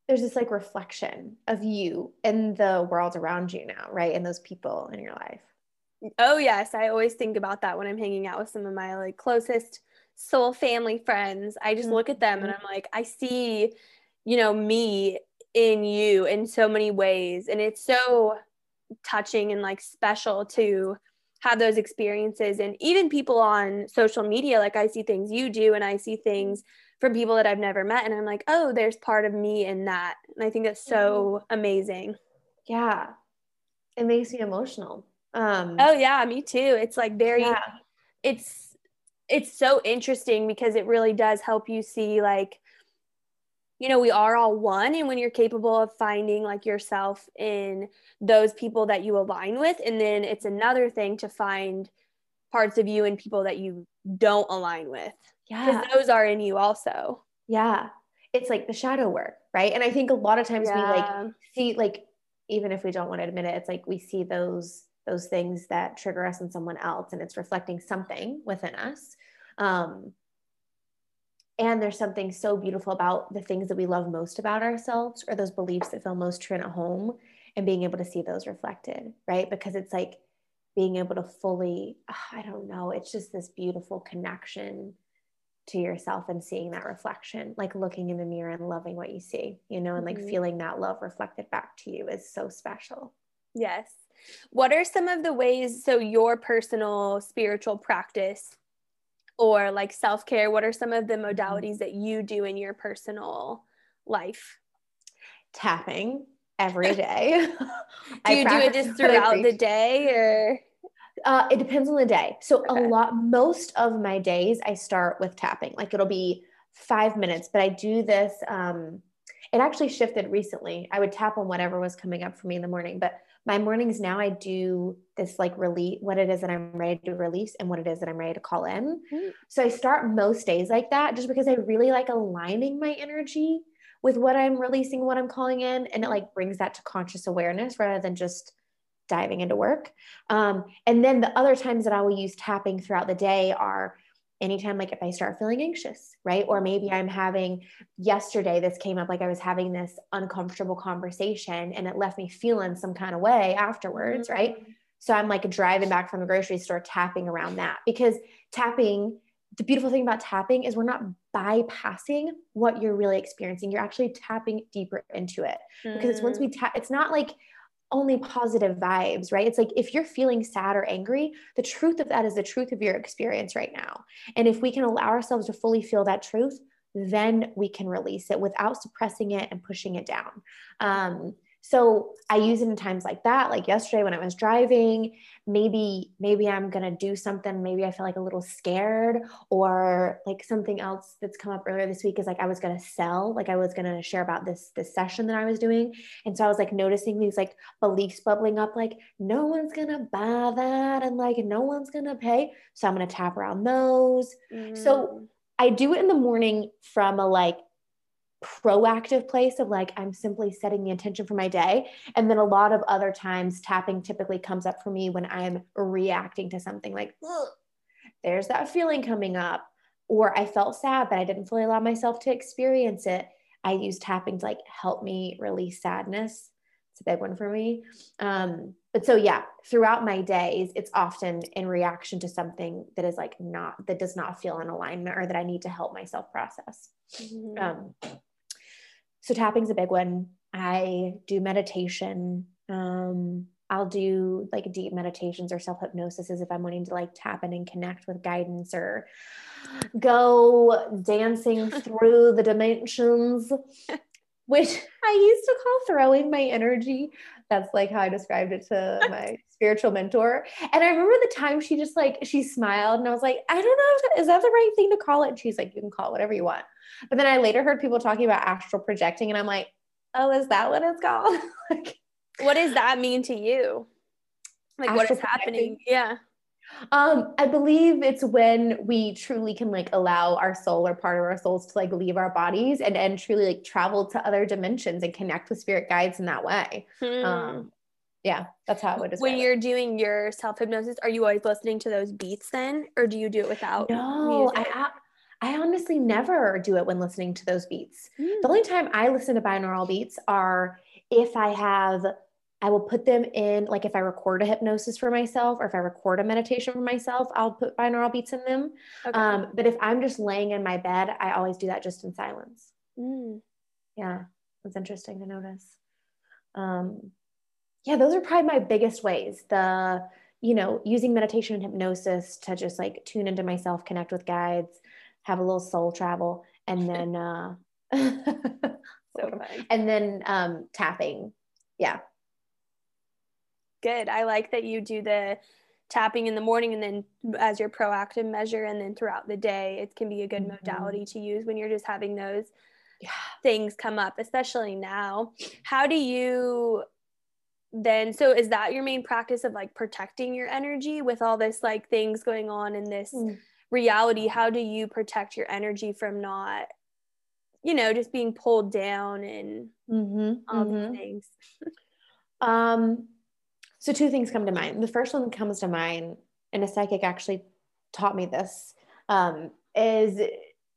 there's this like reflection of you and the world around you now, right? And those people in your life. Oh yes, I always think about that when I'm hanging out with some of my like closest soul family friends. I just mm-hmm. look at them and I'm like, I see, you know, me in you in so many ways and it's so touching and like special to have those experiences and even people on social media like I see things you do and I see things from people that I've never met. And I'm like, oh, there's part of me in that. And I think that's so mm-hmm. amazing. Yeah. It makes me emotional. Um, oh yeah, me too. It's like very, yeah. it's it's so interesting because it really does help you see like you know we are all one and when you're capable of finding like yourself in those people that you align with and then it's another thing to find parts of you and people that you don't align with yeah. because those are in you also. Yeah. It's like the shadow work right? And i think a lot of times Yeah. we like see like even if we don't want to admit it it's like we see those those things that trigger us in someone else and it's reflecting something within us. Um and there's something so beautiful about the things that we love most about ourselves or those beliefs that feel most true and at home and being able to see those reflected right? Because it's like being able to fully i don't know it's just this beautiful connection to yourself and seeing that reflection like looking in the mirror and loving what you see you know and like Mhm. feeling that love reflected back to you is so special. Yes what are some of the ways so your personal spiritual practice or like self-care what are some of the modalities that you do in your personal life tapping every day do you do it just throughout the day or Uh, it depends on the day. So Okay. a lot, most of my days, I start with tapping. Like it'll be five minutes, but I do this. Um, it actually shifted recently. I would tap on whatever was coming up for me in the morning, but my mornings now I do this like release what it is that I'm ready to release and what it is that I'm ready to call in. Mm. So I start most days like that just because I really like aligning my energy with what I'm releasing, what I'm calling in, and it like brings that to conscious awareness rather than just diving into work. Um, and then the other times that I will use tapping throughout the day are anytime, like if I start feeling anxious, right? Or maybe I'm having, yesterday, this came up like I was having this uncomfortable conversation and it left me feeling some kind of way afterwards, right? So I'm like driving back from the grocery store, tapping around that because tapping, the beautiful thing about tapping is we're not bypassing what you're really experiencing. You're actually tapping deeper into it because it's once Mm. we tap, it's not like only positive vibes, right? It's like if you're feeling sad or angry, the truth of that is the truth of your experience right now. And if we can allow ourselves to fully feel that truth, then we can release it without suppressing it and pushing it down. Um, so I use it in times like that, like yesterday when I was driving, maybe, maybe I'm going to do something. Maybe I feel like a little scared or like something else that's come up earlier this week is like, I was going to sell, like I was going to share about this, this session that I was doing. And so I was like noticing these like beliefs bubbling up, like no one's going to buy that. And like, no one's going to pay. So I'm going to tap around those. So- Mm. I do it in the morning from a like proactive place of like I'm simply setting the intention for my day. And then a lot of other times tapping typically comes up for me when I'm reacting to something like there's that feeling coming up or I felt sad but I didn't fully allow myself to experience it. I use tapping to like help me release sadness. It's a big one for me. Um, but so yeah, throughout my days, it's often in reaction to something that is like not that does not feel in alignment or that I need to help myself process. Mhm. Um, so tapping's a big one. I do meditation. Um, I'll do like deep meditations or self hypnosis if I'm wanting to like tap in and connect with guidance or go dancing through the dimensions, which I used to call throwing my energy. That's like how I described it to my spiritual mentor. And I remember the time she just like, she smiled and I was like, I don't know, if that- is that the right thing to call it? And she's like, you can call it whatever you want. But then I later heard people talking about astral projecting and I'm like, oh, is that what it's called? like, what does that mean to you like what is happening yeah Um, I believe it's when we truly can like allow our soul or part of our souls to like leave our bodies and and truly like travel to other dimensions and connect with spirit guides in that way. Hmm. Um, yeah, that's how I would describe when you're doing your self hypnosis, are you always listening to those beats then, or do you do it without? No, music? I I honestly never do it when listening to those beats. Hmm. The only time I listen to binaural beats are if I have, I will put them in, like if I record a hypnosis for myself or if I record a meditation for myself, I'll put binaural beats in them. Okay. Um, but if I'm just laying in my bed, I always do that just in silence. Mm. Yeah, it's interesting to notice. Um, yeah, those are probably my biggest ways. The, you know, using meditation and hypnosis to just like tune into myself, connect with guides, have a little soul travel, and then, uh, So and then um, tapping. Yeah. good. I like that you do the tapping in the morning and then as your proactive measure and then throughout the day it can be a good mm-hmm. modality to use when you're just having those yeah. things come up especially now how do you then so is that your main practice of like protecting your energy with all this like things going on in this mm. Reality how do you protect your energy from not you know just being pulled down and mm-hmm. all mm-hmm. these things um so, two things come to mind. The first one that comes to mind, and a psychic actually taught me this, um, is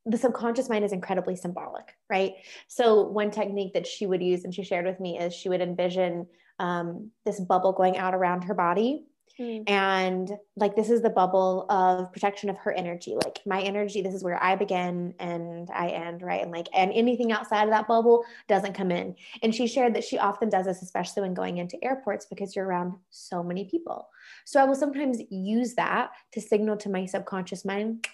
the subconscious mind is incredibly symbolic, right? So, one technique that she would use and she shared with me is she would envision um, this bubble going out around her body Mm. And like, this is the bubble of protection of her energy. Like, my energy, this is where I begin and I end, right? And like, and anything outside of that bubble doesn't come in. And she shared that she often does this, especially when going into airports, because you're around so many people. So I will sometimes use that to signal to my subconscious mind,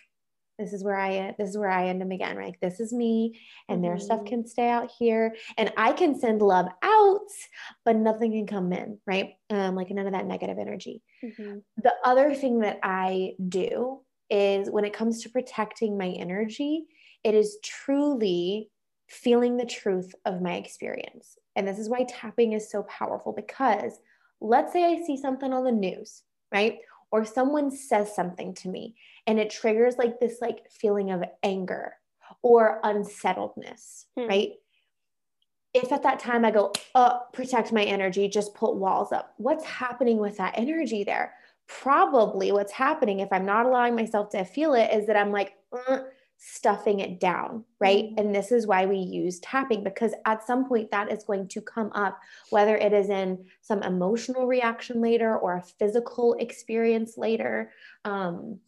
this is where I this is where I end them again, right? This is me, and mm-hmm. their stuff mm-hmm. can stay out here, and I can send love out, but nothing can come in, right? Um, like none of that negative energy. Mm-hmm. The other thing that I do is when it comes to protecting my energy, it is truly feeling the truth of my experience. And this is why tapping is so powerful because let's say I see something on the news, right? Or someone says something to me and it triggers like this like feeling of anger or unsettledness, hmm. right? If at that time I go, oh, protect my energy, just put walls up, what's happening with that energy there? Probably what's happening if I'm not allowing myself to feel it is that I'm like, uh, stuffing it down, right? Mm-hmm. And this is why we use tapping because at some point that is going to come up, whether it is in some emotional reaction later or a physical experience later. Um,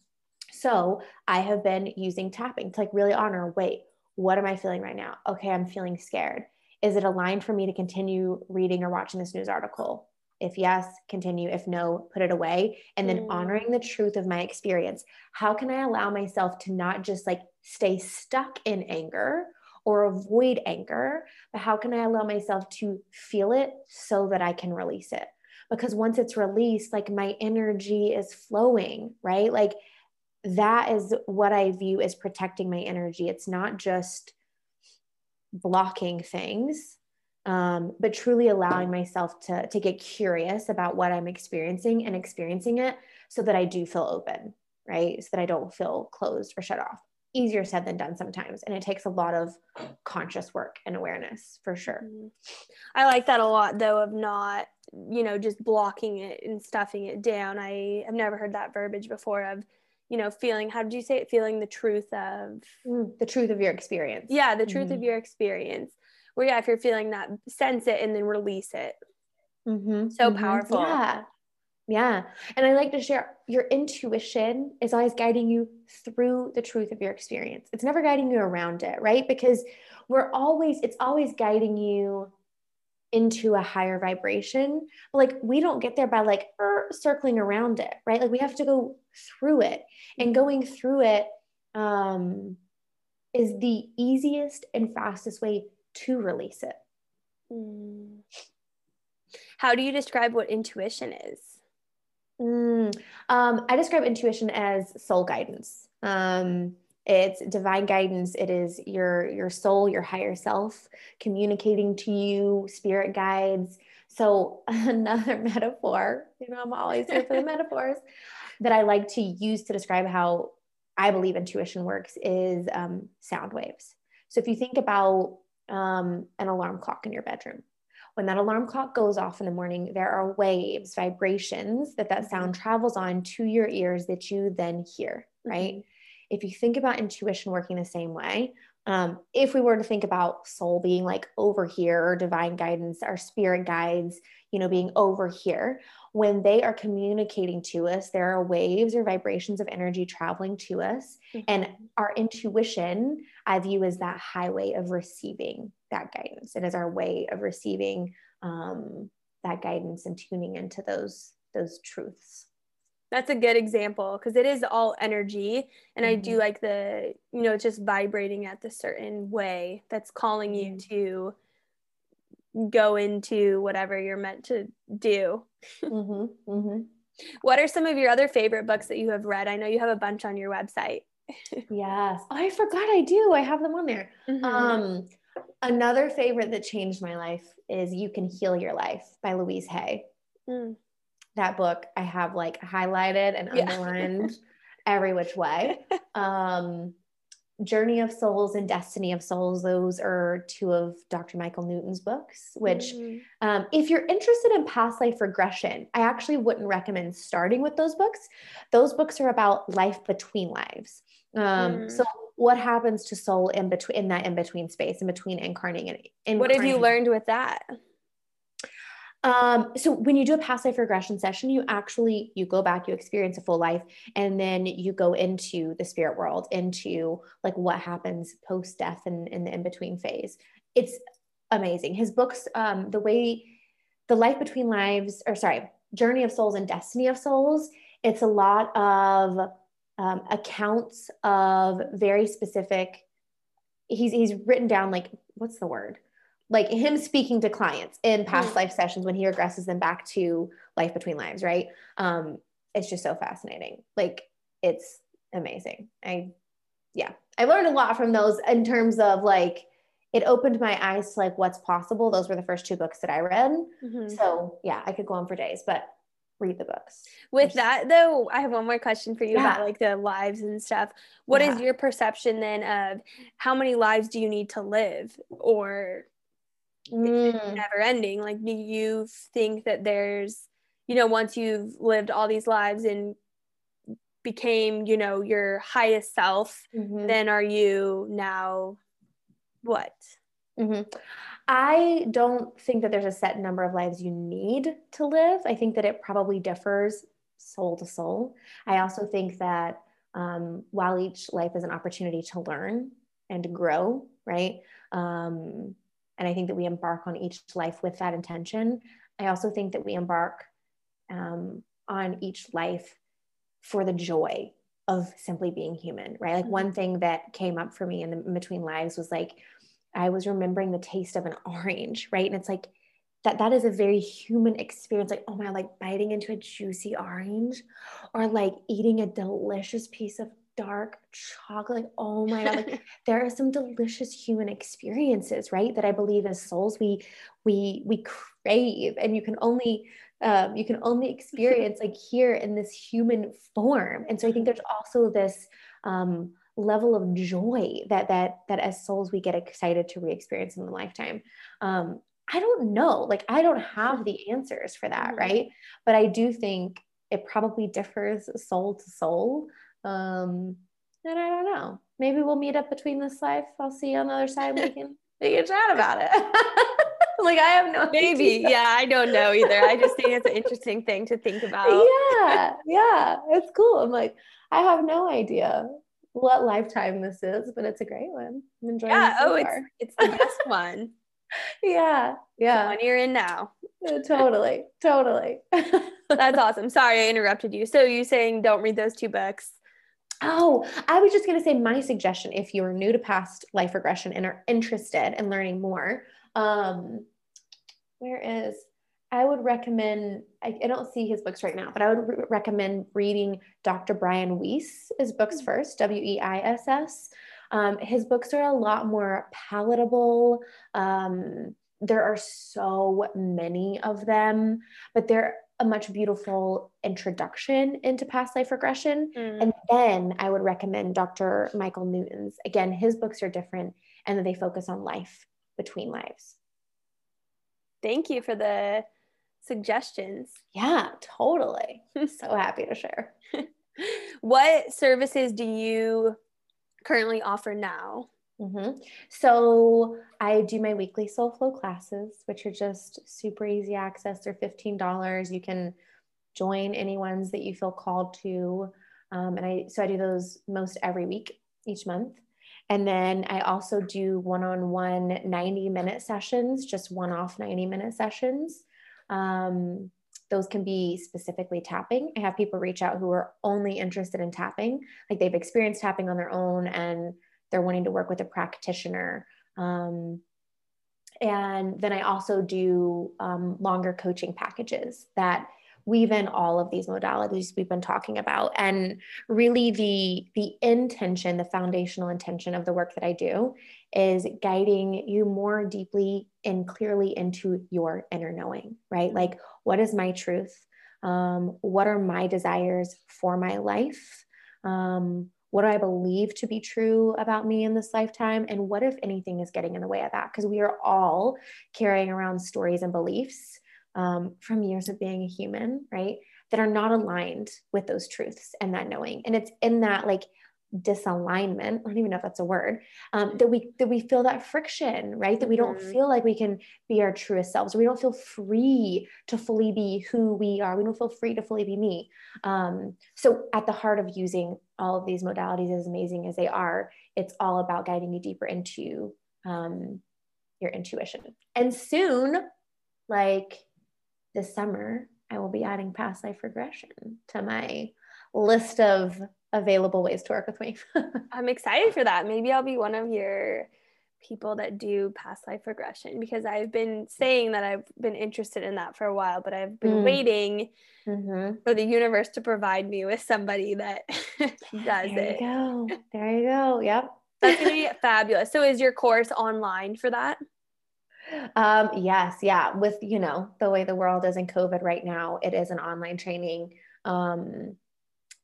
so I have been using tapping to like really honor wait, what am I feeling right now? Okay, I'm feeling scared. Is it aligned for me to continue reading or watching this news article? If yes, continue. If no, put it away. And then mm. honoring the truth of my experience. How can I allow myself to not just like stay stuck in anger or avoid anger, but how can I allow myself to feel it so that I can release it? Because once it's released, like my energy is flowing, right? Like that is what I view as protecting my energy. It's not just blocking things, um, but truly allowing myself to, to get curious about what I'm experiencing and experiencing it so that I do feel open, right? So that I don't feel closed or shut off. Easier said than done sometimes. And it takes a lot of conscious work and awareness for sure. Mm-hmm. I like that a lot, though, of not, you know, just blocking it and stuffing it down. I have never heard that verbiage before of, you know, feeling, how did you say it? Feeling the truth of mm, the truth of your experience. Yeah, the truth mm-hmm. of your experience. Where, yeah, if you're feeling that, sense it and then release it. Mm-hmm. So mm-hmm. powerful. Yeah. Yeah. And I like to share your intuition is always guiding you through the truth of your experience. It's never guiding you around it, right? Because we're always, it's always guiding you into a higher vibration. Like we don't get there by like er, circling around it, right? Like we have to go through it. And going through it um, is the easiest and fastest way to release it. Mm. How do you describe what intuition is? Mm, um, I describe intuition as soul guidance. Um, it's divine guidance it is your your soul your higher self communicating to you spirit guides so another metaphor you know i'm always here for the metaphors that i like to use to describe how i believe intuition works is um, sound waves. So if you think about um, an alarm clock in your bedroom when that alarm clock goes off in the morning there are waves vibrations that that sound mm-hmm. travels on to your ears that you then hear right? Mm-hmm if you think about intuition working the same way, um, if we were to think about soul being like over here or divine guidance, our spirit guides, you know, being over here, when they are communicating to us, there are waves or vibrations of energy traveling to us. Mm-hmm. And our intuition, I view as that highway of receiving that guidance. It is our way of receiving um, that guidance and tuning into those those truths that's a good example because it is all energy and mm-hmm. i do mm-hmm. like the you know just vibrating at the certain way that's calling you mm-hmm. to go into whatever you're meant to do. Mm-hmm, mm-hmm. What are some of your other favorite books that you have read? I know you have a bunch on your website. yes. Oh, I forgot I do. I have them on there. Mhm. Um, another favorite that changed my life is You Can Heal Your Life by Louise Hay. Mm. That book I have like highlighted and Yeah. underlined every which way. Um, Journey of Souls and Destiny of Souls, those are two of Dr. Michael Newton's books, which Mhm. um, if you're interested in past life regression, I actually wouldn't recommend starting with those books. Those books are about life between lives. Um, Mm. So, what happens to soul in between in that in between space, in between incarnating and what have you learned with that? Um, so when you do a past life regression session, you actually you go back, you experience a full life, and then you go into the spirit world, into like what happens post death and in the in between phase. It's amazing. His books, um, the way the life between lives, or sorry, journey of souls and destiny of souls. It's a lot of um, accounts of very specific. He's he's written down like what's the word like him speaking to clients in past Mm. life sessions when he regresses them back to life between lives, right? Um, it's just so fascinating. Like it's amazing. I, yeah, I learned a lot from those in terms of like, it opened my eyes to like what's possible. Those were the first two books that I read. Mhm. So yeah, I could go on for days, but read the books. With that though, I have one more question for you Yeah. about like the lives and stuff. What is Yeah. your perception then of how many lives do you need to live or Mm, never ending? Like do you think that there's you know once you've lived all these lives and became, you know, your highest self, mhm. then are you now what? hmm I don't think that there's a set number of lives you need to live. I think that it probably differs soul to soul. I also think that um, while each life is an opportunity to learn and grow, right? Um, and I think that we embark on each life with that intention. I also think that we embark um, on each life for the joy of simply being human, right? Like one thing that came up for me in, the, in between lives was like, I was remembering the taste of an orange, right? And it's like that that is a very human experience. Like, oh my, like biting into a juicy orange or like eating a delicious piece of dark chocolate. Oh my God. Like there are some delicious human experiences, right? That I believe as souls we we we crave and you can only um, you can only experience like here in this human form. And so I think there's also this um level of joy that that that as souls we get excited to re-experience in the lifetime um i don't know like i don't have the answers for that Mhm. right but i do think it probably differs soul to soul um and i don't know maybe we'll meet up between this life i'll see you on the other side we can we can chat about it like i have no Maybe. idea. Yeah, I don't know either. I just think it's an interesting thing to think about. yeah yeah it's cool i'm like i have no idea what lifetime this is but it's a great one i'm enjoying Yeah. it so Oh, it's far. it's the best one. yeah The yeah one you're in now. totally totally That's awesome. Sorry I interrupted you. So you saying don't read those two books. Oh i was just going to say my suggestion if you're new to past life regression and are interested in learning more um where is I would recommend, I, I don't see his books right now, but I would re- recommend reading Dr. Brian Weiss' his books first, W E I S S. Um, his books are a lot more palatable. Um, there are so many of them, but they're a much beautiful introduction into past life regression. Mm. And then I would recommend Dr. Michael Newton's. Again, his books are different and then they focus on life between lives. Thank you for the suggestions. Yeah, totally. so happy to share. what services do you currently offer now? Hmm So I do my weekly soul flow classes, which are just super easy access. They're $15. You can join any ones that you feel called to. Um, and I, so I do those most every week, each month. And then I also do one on one 90 minute sessions, just one off 90 minute sessions. Um, those can be specifically tapping. I have people reach out who are only interested in tapping, like they've experienced tapping on their own and they're wanting to work with a practitioner. Um, And then I also do um, longer coaching packages that weave in all of these modalities we've been talking about. And really the the intention the foundational intention of the work that i do is guiding you more deeply and clearly into your inner knowing right? Like what is my truth? Um, what are my desires for my life? Um, what do I believe to be true about me in this lifetime? And what, if anything, is getting in the way of that? Because we are all carrying around stories and beliefs um, from years of being a human, right? That are not aligned with those truths and that knowing. And it's in that like disalignment i don't even know if that's a word um, that we that we feel that friction right? That we don't mm-hmm. feel like we can be our truest selves we don't feel free to fully be who we are. We don't feel free to fully be me. Um, so at the heart of using all of these modalities as amazing as they are it's all about guiding you deeper into um, your intuition. And soon like this summer i will be adding past life regression to my list of available ways to work with me. I'm excited for that. Maybe I'll be one of your people that do past life regression because I've been saying that I've been interested in that for a while, but I've been mm. waiting mm-hmm. for the universe to provide me with somebody that does there it. There you go. There you go. Yep. That's gonna be fabulous. So is your course online for that? Um, yes, yeah. With you know the way the world is in COVID right now, it is an online training. Um,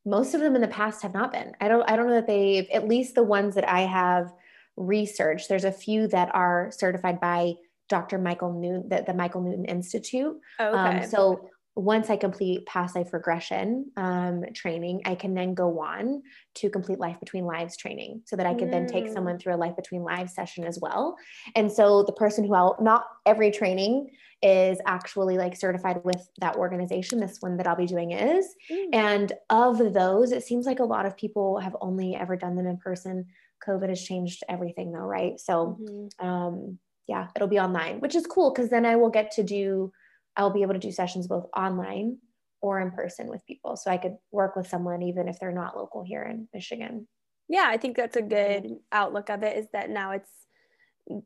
most of them in the past have not been. I don't I don't know that they've at least the ones that I have researched. There's a few that are certified by Dr. Michael Newton, the, the Michael Newton Institute. Um, okay. Um, so once I complete past life regression um, training, I can then go on to complete life between lives training so that I could mm. then take mm. someone through a life between lives session as well. And so the person who I'll, not every training is actually like certified with that organization. This one that I'll be doing is. Mm. And of those, it seems like a lot of people have only ever done them in person. COVID has changed everything though, right? So, mm-hmm. um, yeah, it'll be online, which is cool because then I will get to do, I'll be able to do sessions both online or in person with people. So I could work with someone even if they're not local here in Michigan. Yeah, I think that's a good outlook of it is that now it's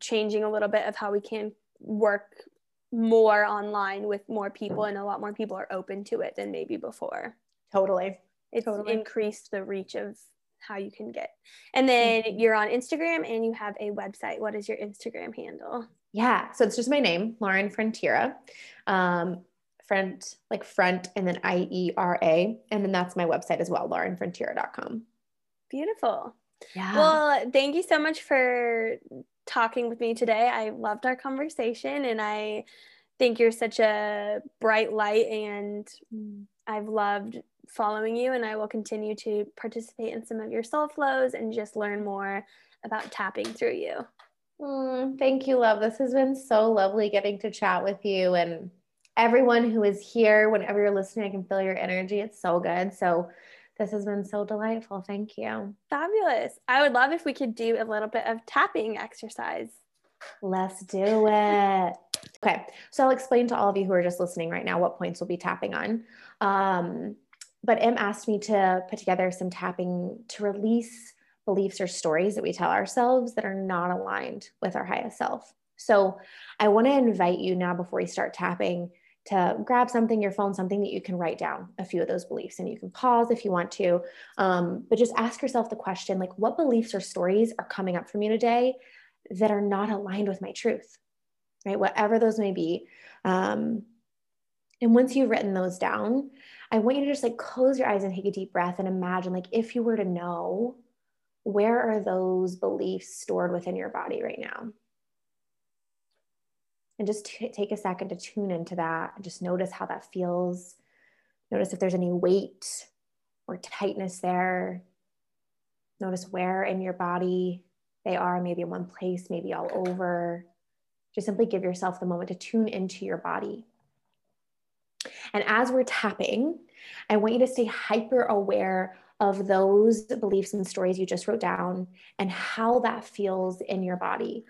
changing a little bit of how we can work more online with more people and a lot more people are open to it than maybe before. Totally. It's totally. increased the reach of how you can get. And then mm-hmm. you're on Instagram and you have a website. What is your Instagram handle? Yeah. So it's just my name, Lauren Frontiera. Um, front, like front, and then I E R A. And then that's my website as well, laurenfrontiera.com. Beautiful. Yeah. Well, thank you so much for talking with me today. I loved our conversation and I think you're such a bright light and I've loved following you and I will continue to participate in some of your soul flows and just learn more about tapping through you. Mm, thank you, love. This has been so lovely getting to chat with you and everyone who is here. Whenever you're listening, I can feel your energy. It's so good. So this has been so delightful. Thank you. Fabulous. I would love if we could do a little bit of tapping exercise. Let's do it. Okay, so I'll explain to all of you who are just listening right now what points we'll be tapping on. Um, but Em asked me to put together some tapping to release beliefs or stories that we tell ourselves that are not aligned with our highest self. So I want to invite you now before we start tapping to grab something, your phone, something that you can write down a few of those beliefs. And you can pause if you want to, um, but just ask yourself the question like, what beliefs or stories are coming up for me today that are not aligned with my truth, right? Whatever those may be. Um, and once you've written those down, I want you to just like close your eyes and take a deep breath and imagine, like, if you were to know, where are those beliefs stored within your body right now? and just t- take a second to tune into that and just notice how that feels. Notice if there's any weight or tightness there. Notice where in your body they are, maybe in one place, maybe all over. Just simply give yourself the moment to tune into your body. And as we're tapping, I want you to stay hyper aware of those beliefs and stories you just wrote down and how that feels in your body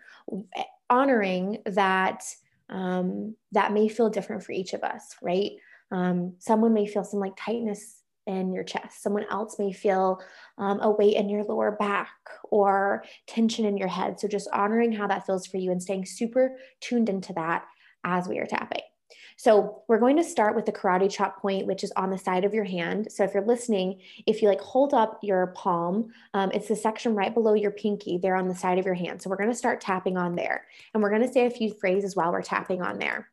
honoring that um, that may feel different for each of us, right? Um, someone may feel some like tightness in your chest. Someone else may feel um, a weight in your lower back or tension in your head. So just honoring how that feels for you and staying super tuned into that as we are tapping. So we're going to start with the karate chop point, which is on the side of your hand. So if you're listening, if you like hold up your palm, um, it's the section right below your pinky there on the side of your hand. So we're going to start tapping on there. And we're going to say a few phrases while we're tapping on there.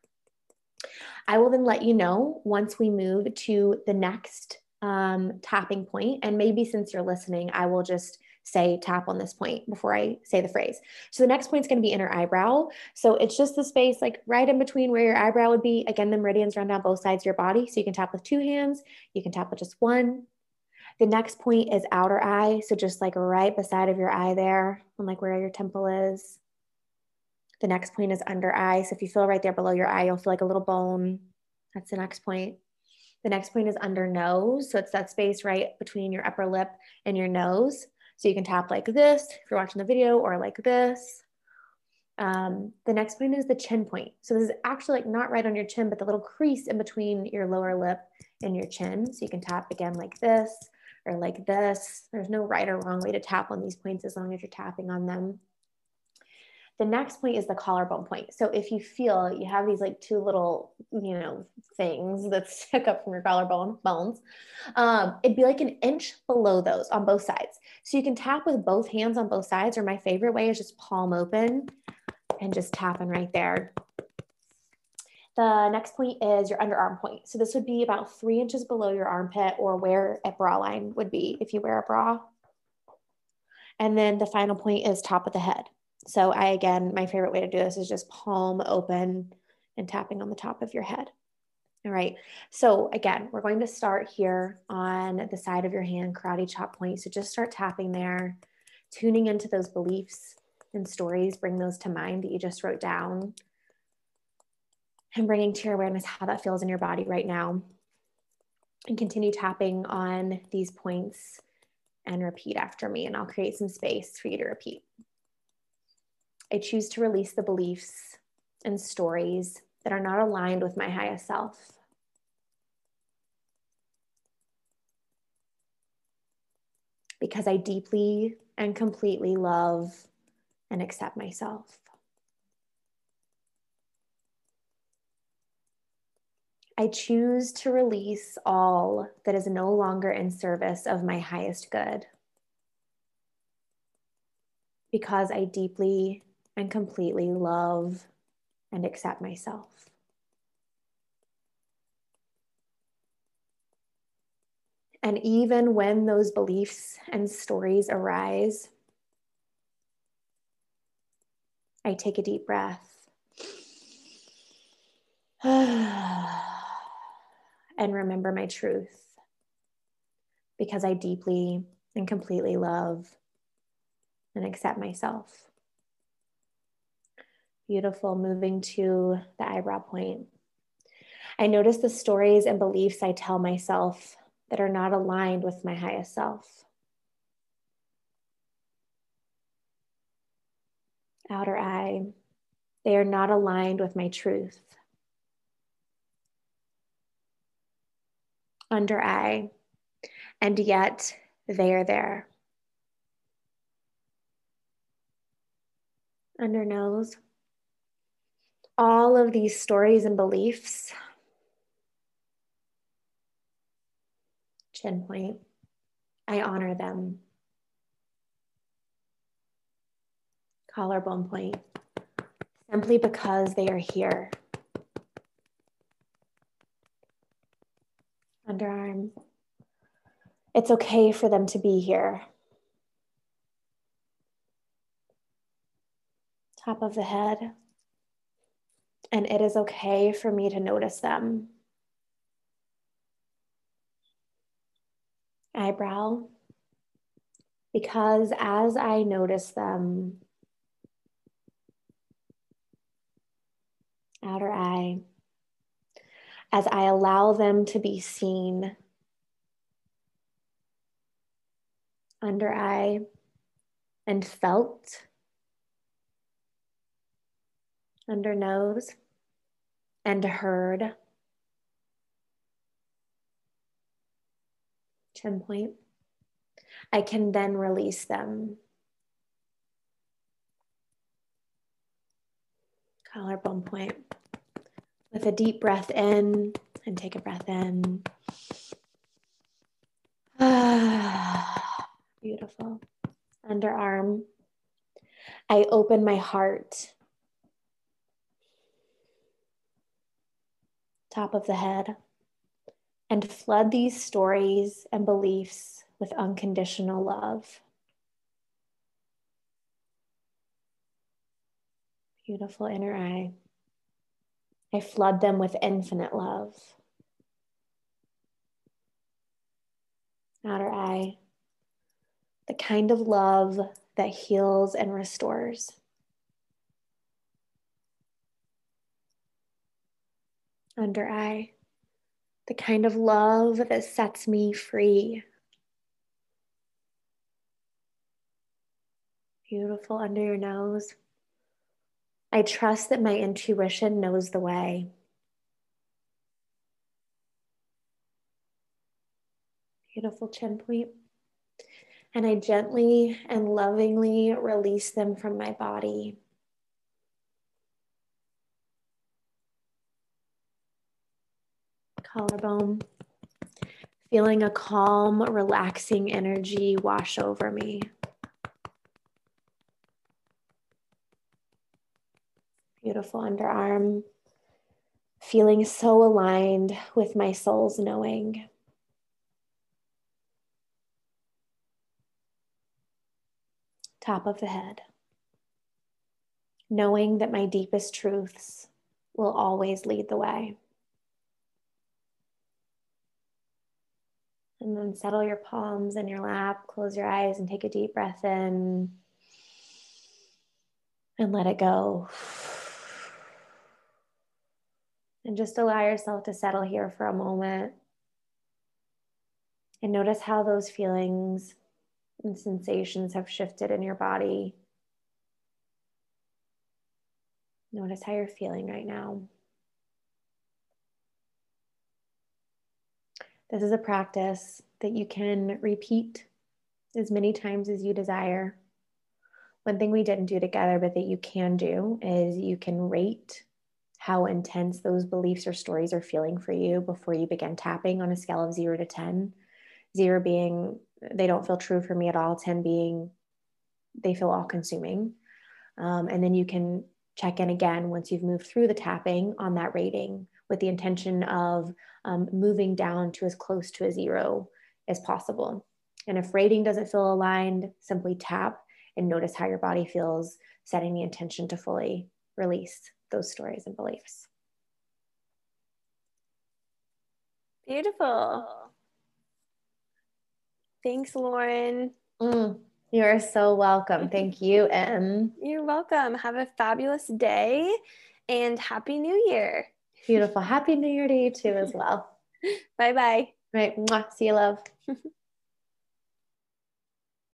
I will then let you know once we move to the next um, tapping point. And maybe since you're listening, I will just say tap on this point before I say the phrase. So the next point is going to be inner eyebrow. So it's just the space like right in between where your eyebrow would be. Again, the meridians run down both sides of your body. So you can tap with two hands, you can tap with just one. The next point is outer eye. So just like right beside of your eye there, and like where your temple is. The next point is under eye. So if you feel right there below your eye, you'll feel like a little bone. That's the next point. The next point is under nose. So it's that space right between your upper lip and your nose. So you can tap like this if you're watching the video or like this. Um, the next point is the chin point. So this is actually like not right on your chin, but the little crease in between your lower lip and your chin. So you can tap again like this or like this. There's no right or wrong way to tap on these points as long as you're tapping on them. The next point is the collarbone point. So if you feel you have these like two little, you know, things that stick up from your collarbone bones, um, it'd be like an inch below those on both sides. So you can tap with both hands on both sides, or my favorite way is just palm open and just tapping right there. The next point is your underarm point. So this would be about three inches below your armpit or where a bra line would be if you wear a bra. And then the final point is top of the head. So I, again, my favorite way to do this is just palm open and tapping on the top of your head. All right. So again, we're going to start here on the side of your hand, karate chop point. So just start tapping there, tuning into those beliefs and stories, bring those to mind that you just wrote down and bringing to your awareness how that feels in your body right now. And continue tapping on these points and repeat after me. And I'll create some space for you to repeat. I choose to release the beliefs and stories that are not aligned with my highest self. Because I deeply and completely love and accept myself. I choose to release all that is no longer in service of my highest good because I deeply and completely love and accept myself. And even when those beliefs and stories arise, I take a deep breath and remember my truth because I deeply and completely love and accept myself. Beautiful. Moving to the eyebrow point. I notice the stories and beliefs I tell myself that are not aligned with my highest self. Outer eye. They are not aligned with my truth. Under eye. And yet they are there. Under nose all of these stories and beliefs. Chin point. I honor them. Collarbone point. Simply because they are here. Underarm. It's okay for them to be here. Top of the head and it is okay for me to notice them. Eyebrow, because as I notice them, outer eye, as I allow them to be seen, under eye, and felt under nose and heard. chin point. I can then release them. Collarbone point. With a deep breath in and take a breath in. Beautiful. Underarm. I open my heart. Top of the head. And flood these stories and beliefs with unconditional love. Beautiful inner eye. I flood them with infinite love. Outer eye. The kind of love that heals and restores. Under eye. The kind of love that sets me free. Beautiful under your nose. I trust that my intuition knows the way. Beautiful chin point. And I gently and lovingly release them from my body. Collarbone. Feeling a calm, relaxing energy wash over me. beautiful underarm, feeling so aligned with my soul's knowing. Top of the head, knowing that my deepest truths will always lead the way. And then settle your palms in your lap, close your eyes, and take a deep breath in and let it go. And just allow yourself to settle here for a moment. And notice how those feelings and sensations have shifted in your body. Notice how you're feeling right now. This is a practice that you can repeat as many times as you desire. One thing we didn't do together, but that you can do, is you can rate how intense those beliefs or stories are feeling for you before you begin tapping on a scale of zero to 10. Zero being they don't feel true for me at all, 10 being they feel all consuming. Um, and then you can check in again once you've moved through the tapping on that rating with the intention of um, moving down to as close to a zero as possible. And if rating doesn't feel aligned, simply tap and notice how your body feels, setting the intention to fully release those stories and beliefs. Beautiful. Thanks, Lauren. Mm, you are so welcome. Thank you, Em. You're welcome. Have a fabulous day and Happy New Year. Beautiful. Happy New Year to you too, as well. bye bye. Right. See you, love.